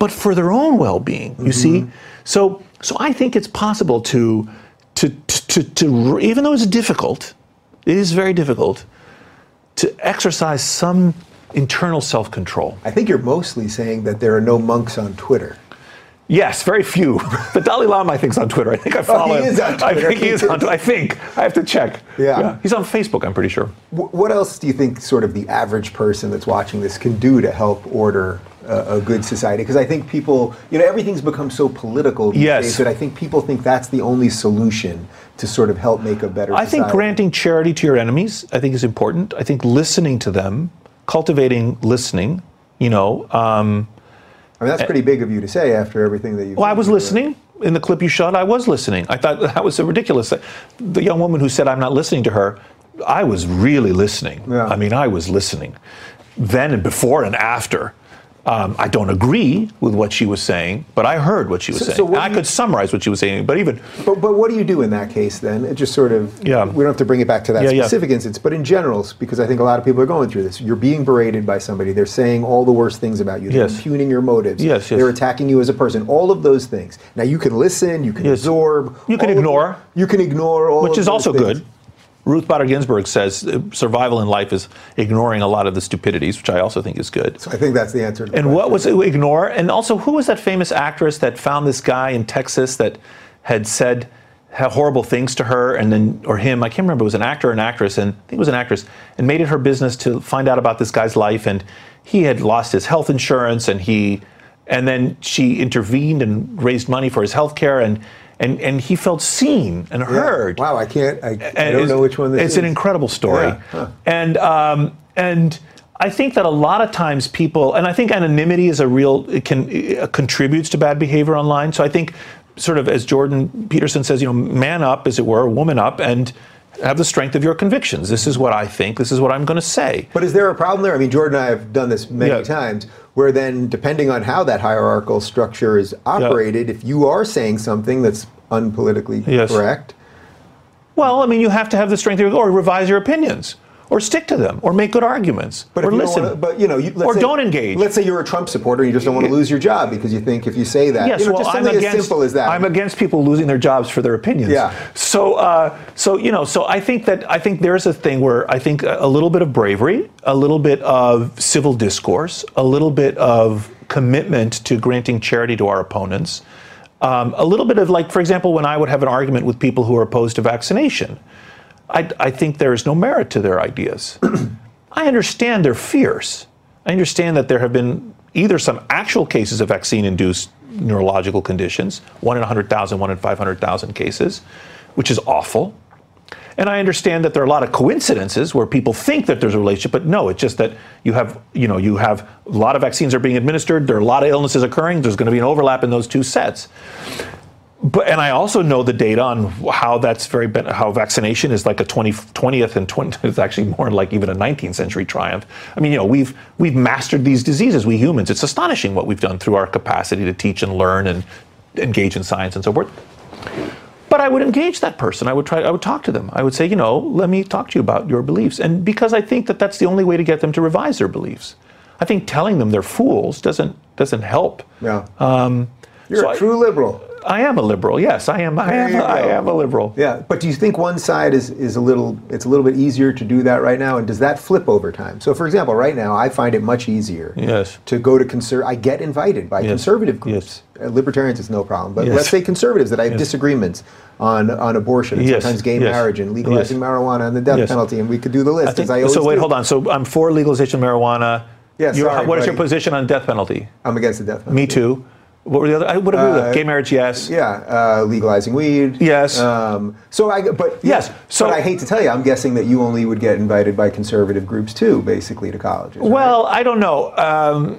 S2: but for their own well-being. You see, mm-hmm. so so I think it's possible to to to to, to even though it's difficult, it is very difficult to exercise some internal self-control.
S1: I think you're mostly saying that there are no monks on Twitter.
S2: Yes, very few. The Dalai Lama, I think, is on Twitter. I think I follow
S1: Oh, he
S2: him.
S1: is on
S2: I
S1: Twitter.
S2: think he is on. I think I have to check.
S1: Yeah.
S2: he's on Facebook. I'm pretty sure.
S1: What else do you think sort of the average person that's watching this can do to help order a, a good society? Because I think people, you know, everything's become so political these
S2: Yes.
S1: days that I think people think that's the only solution to sort of help make a better
S2: I think granting charity to your enemies, I think, is important. I think listening to them, cultivating listening. You know, um,
S1: I mean, that's pretty big of you to say after everything that you've
S2: well, I was listening in the clip you shot. I was listening. I thought that was so ridiculous. Thing. The young woman who said I'm not listening to her, I was really listening.
S1: Yeah.
S2: I mean, I was listening. Then and before and after. Um, I don't agree with what she was saying, but I heard what she was
S1: So-
S2: saying.
S1: so
S2: I
S1: you-
S2: could summarize what she was saying, but even
S1: But, but what do you do in that case then? It just sort of,
S2: Yeah.
S1: we don't have to bring it back to that
S2: Yeah, yeah.
S1: specific instance, but in general, because I think a lot of people are going through this. You're being berated by somebody. They're saying all the worst things about you. They're
S2: Yes.
S1: impugning your motives.
S2: Yes, yes.
S1: They're attacking you as a person. All of those things. Now you can listen, you can
S2: Yes.
S1: absorb.
S2: You can ignore.
S1: you can ignore all
S2: which is also
S1: things.
S2: good. Ruth Bader Ginsburg says uh, survival in life is ignoring a lot of the stupidities, which I also think is good.
S1: So I think that's the answer to the
S2: And what was it? Ignore. And also, who was that famous actress that found this guy in Texas that had said horrible things to her and then, or him? I can't remember. It was an actor or an actress, and I think it was an actress, and made it her business to find out about this guy's life. And he had lost his health insurance, and he, and then she intervened and raised money for his health care. And, and and he felt seen and
S1: Yeah.
S2: heard.
S1: Wow, I can't. I, I don't know which one this
S2: it's
S1: is.
S2: an incredible story,
S1: Yeah, huh.
S2: and um, and I think that a lot of times people, and I think anonymity is a real it can it contributes to bad behavior online. So I think, sort of as Jordan Peterson says, you know, man up, as it were, woman up, and have the strength of your convictions. This is what I think. This is what I'm going to say.
S1: But is there a problem there? I mean, Jordan and I have done this many
S2: Yeah.
S1: times, where then, depending on how that hierarchical structure is operated, if you are saying something that's unpolitically
S2: Yes.
S1: correct,
S2: Well, I mean, you have to have the strength of, or revise your opinions, or stick to them, or make good arguments,
S1: but
S2: or listen.
S1: wanna, but you know, you, let's
S2: Or
S1: say-
S2: don't engage.
S1: Let's say you're a Trump supporter and you just don't want to lose your job because you think if you say that,
S2: Yes,
S1: you know,
S2: well,
S1: just
S2: I'm
S1: something
S2: against,
S1: as simple as that.
S2: I'm against people losing their jobs for their opinions.
S1: Yeah.
S2: So, uh, so you know, so I think that I think there's a thing where I think a, a little bit of bravery, a little bit of civil discourse, a little bit of commitment to granting charity to our opponents, um, a little bit of like, for example, when I would have an argument with people who are opposed to vaccination, I, I think there is no merit to their ideas. I understand their fears. I understand that there have been either some actual cases of vaccine induced neurological conditions, one in 100,000, one in 500,000 cases, which is awful. And I understand that there are a lot of coincidences where people think that there's a relationship, but no, it's just that you have, you know, you have a lot of vaccines are being administered, there are a lot of illnesses occurring, there's going to be an overlap in those two sets. But and I also know the data on how that's very how vaccination is like a 20, 20th and 20 it's actually more like even a 19th century triumph. I mean, you know, we've we've mastered these diseases, we humans. It's astonishing what we've done through our capacity to teach and learn and engage in science and so forth. But I would engage that person. I would try. I would talk to them. I would say, you know, let me talk to you about your beliefs, and because I think that that's the only way to get them to revise their beliefs. I think telling them they're fools doesn't doesn't help.
S1: yeah.
S2: Um,
S1: you're
S2: so
S1: a
S2: I-
S1: true liberal.
S2: I am a liberal. Yes, I am. I am. I am a liberal.
S1: Yeah, but do you think one side is, is a little it's a little bit easier to do that right now, and does that flip over time? So, for example, right now I find it much easier
S2: Yes.
S1: to go to conser. I get invited by
S2: Yes.
S1: conservative groups. Uh, libertarians is no problem, but
S2: Yes.
S1: let's say conservatives that I have disagreements on on abortion and
S2: Yes.
S1: sometimes gay
S2: Yes.
S1: marriage and legalizing
S2: Yes.
S1: marijuana and the death
S2: Yes.
S1: penalty, and we could do the list.
S2: I think,
S1: I always
S2: so wait,
S1: do.
S2: hold on. So I'm for legalization of marijuana.
S1: Yeah,
S2: You're-
S1: sorry,
S2: what is your position on death penalty?
S1: I'm against the death penalty.
S2: Me too. What were the other? I would agree with
S1: Uh,
S2: that. Gay marriage, yes.
S1: Yeah, uh, legalizing weed.
S2: Yes.
S1: Um, so I, but
S2: Yes,
S1: yeah,
S2: so-
S1: but I hate to tell you, I'm guessing that you only would get invited by conservative groups too, basically to colleges. right?
S2: Well, I don't know. Um,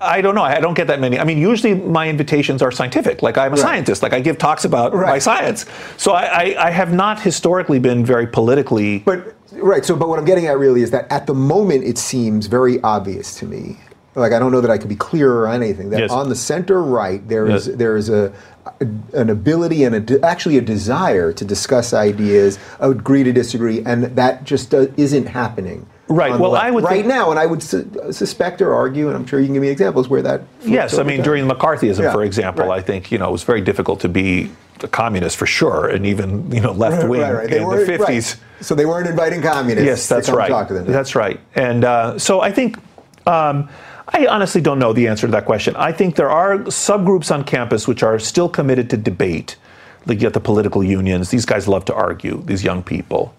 S2: I don't know. I don't get that many. I mean, usually my invitations are scientific. Like I'm a
S1: Right.
S2: scientist. Like I give talks about my science. So I, I, I have not historically been very politically.
S1: But right. So, but what I'm getting at really is that at the moment it seems very obvious to me. Like I don't know that I could be clearer on anything. That
S2: Yes.
S1: on the center right there is
S2: Yes.
S1: there is a, an ability and a de- actually a desire to discuss ideas, agree to disagree, and that just uh, isn't happening.
S2: Right, well, I would
S1: right
S2: think-
S1: now, and I would su- suspect or argue, and I'm sure you can give me examples where that.
S2: Yes, I mean
S1: time.
S2: during McCarthyism,
S1: Yeah,
S2: for example,
S1: right.
S2: I think you know it was very difficult to be a communist for sure, and even you know left wing
S1: Right, right.
S2: In the fifties.
S1: right. So they weren't inviting communists.
S2: Yes,
S1: to
S2: that's right.
S1: Talk to them.
S2: That's right. And uh, so I think um, I honestly don't know the answer to that question. I think there are subgroups on campus which are still committed to debate. Like you get the political unions; these guys love to argue. These young people.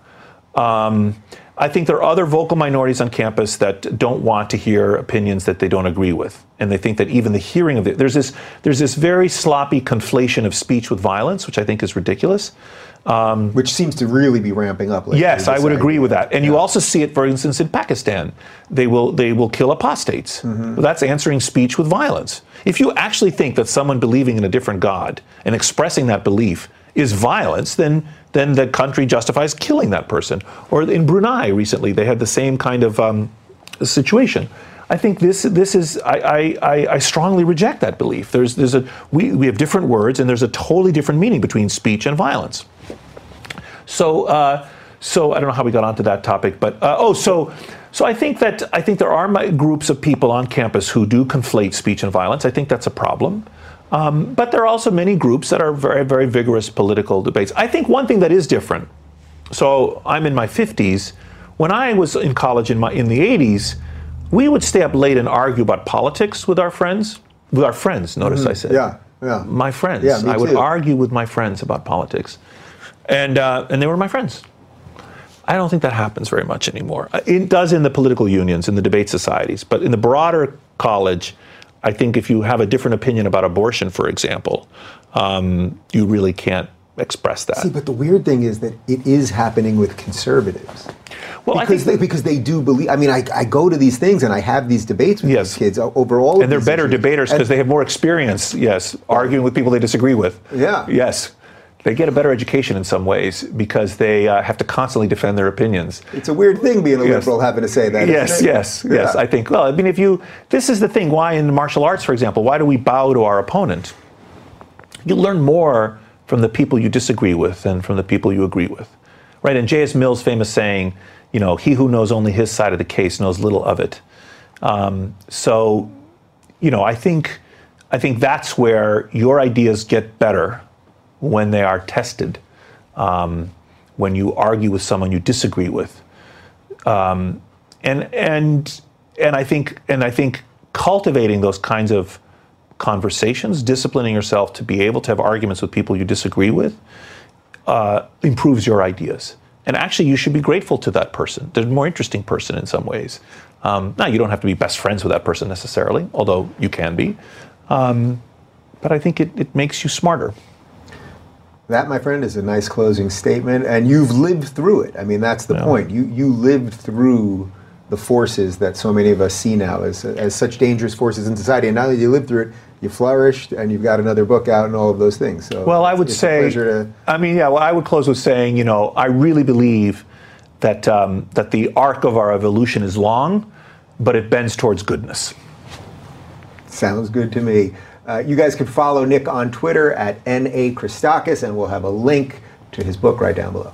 S2: Um, I think there are other vocal minorities on campus that don't want to hear opinions that they don't agree with, and they think that even the hearing of it, there's this there's this very sloppy conflation of speech with violence, which I think is ridiculous.
S1: Which seems to really be ramping up. lately,
S2: Yes, I would agree with that. And you also see it, for instance, in Pakistan. They will they will kill apostates.
S1: Mm-hmm.
S2: Well, that's answering speech with violence. If you actually think that someone believing in a different God and expressing that belief is violence, then then the country justifies killing that person. Or in Brunei recently, they had the same kind of um, situation. I think this this is I, I, I- I strongly reject that belief. There's there's a we, we have different words and there's a totally different meaning between speech and violence. So, uh, so I don't know how we got onto that topic, but uh, oh, so so I think that I think there are my groups of people on campus who do conflate speech and violence. I think that's a problem. Um, but there are also many groups that are very, very vigorous political debates. I think one thing that is different. So I'm in my 50s. When I was in college in my in the 80s, we would stay up late and argue about politics with our friends. With our friends, notice I said.
S1: Yeah, yeah.
S2: My friends.
S1: Yeah,
S2: I would argue with my friends about politics, and uh, and they were my friends. I don't think that happens very much anymore. Uh, It does in the political unions, in the debate societies, but in the broader college, I think if you have a different opinion about abortion, for example, um, you really can't express that.
S1: See, but the weird thing is that it is happening with conservatives.
S2: well,
S1: because they, because they do believe. I mean, I, I go to these things and I have these debates with
S2: Yes.
S1: these kids over all. of
S2: and they're better
S1: issues.
S2: debaters because they have more experience. Yes, arguing with people they disagree with.
S1: Yeah.
S2: Yes, they get a better education in some ways because they uh, have to constantly defend their opinions.
S1: It's a weird thing being a
S2: Yes.
S1: liberal having to say that.
S2: Yes, yes, yes. I think. Well, I mean, if you, this is the thing. Why in martial arts, for example, why do we bow to our opponent? You learn more from the people you disagree with than from the people you agree with, right? And J.S. Mill's famous saying, you know, he who knows only his side of the case knows little of it. Um, so, you know, I think, I think that's where your ideas get better when they are tested. Um, when you argue with someone you disagree with and and and I think and I think cultivating those kinds of conversations, disciplining yourself to be able to have arguments with people you disagree with, uh, improves your ideas. And actually, you should be grateful to that person. They're a more interesting person in some ways. Um, now, you don't have to be best friends with that person necessarily, although you can be. Um, but I think it, it makes you smarter.
S1: That, my friend, is a nice closing statement, and you've lived through it. I mean, that's the
S2: Yeah.
S1: point. You you lived through the forces that so many of us see now as as such dangerous forces in society, and now that you lived through it, you flourished, and you've got another book out, and all of those things. So,
S2: Well, I would say,
S1: to.
S2: I mean, yeah, well, I would close with saying, you know, I really believe that um, that the arc of our evolution is long, but it bends towards goodness.
S1: Sounds good to me. Uh, you guys can follow Nick on Twitter at na Christakis, and we'll have a link to his book right down below.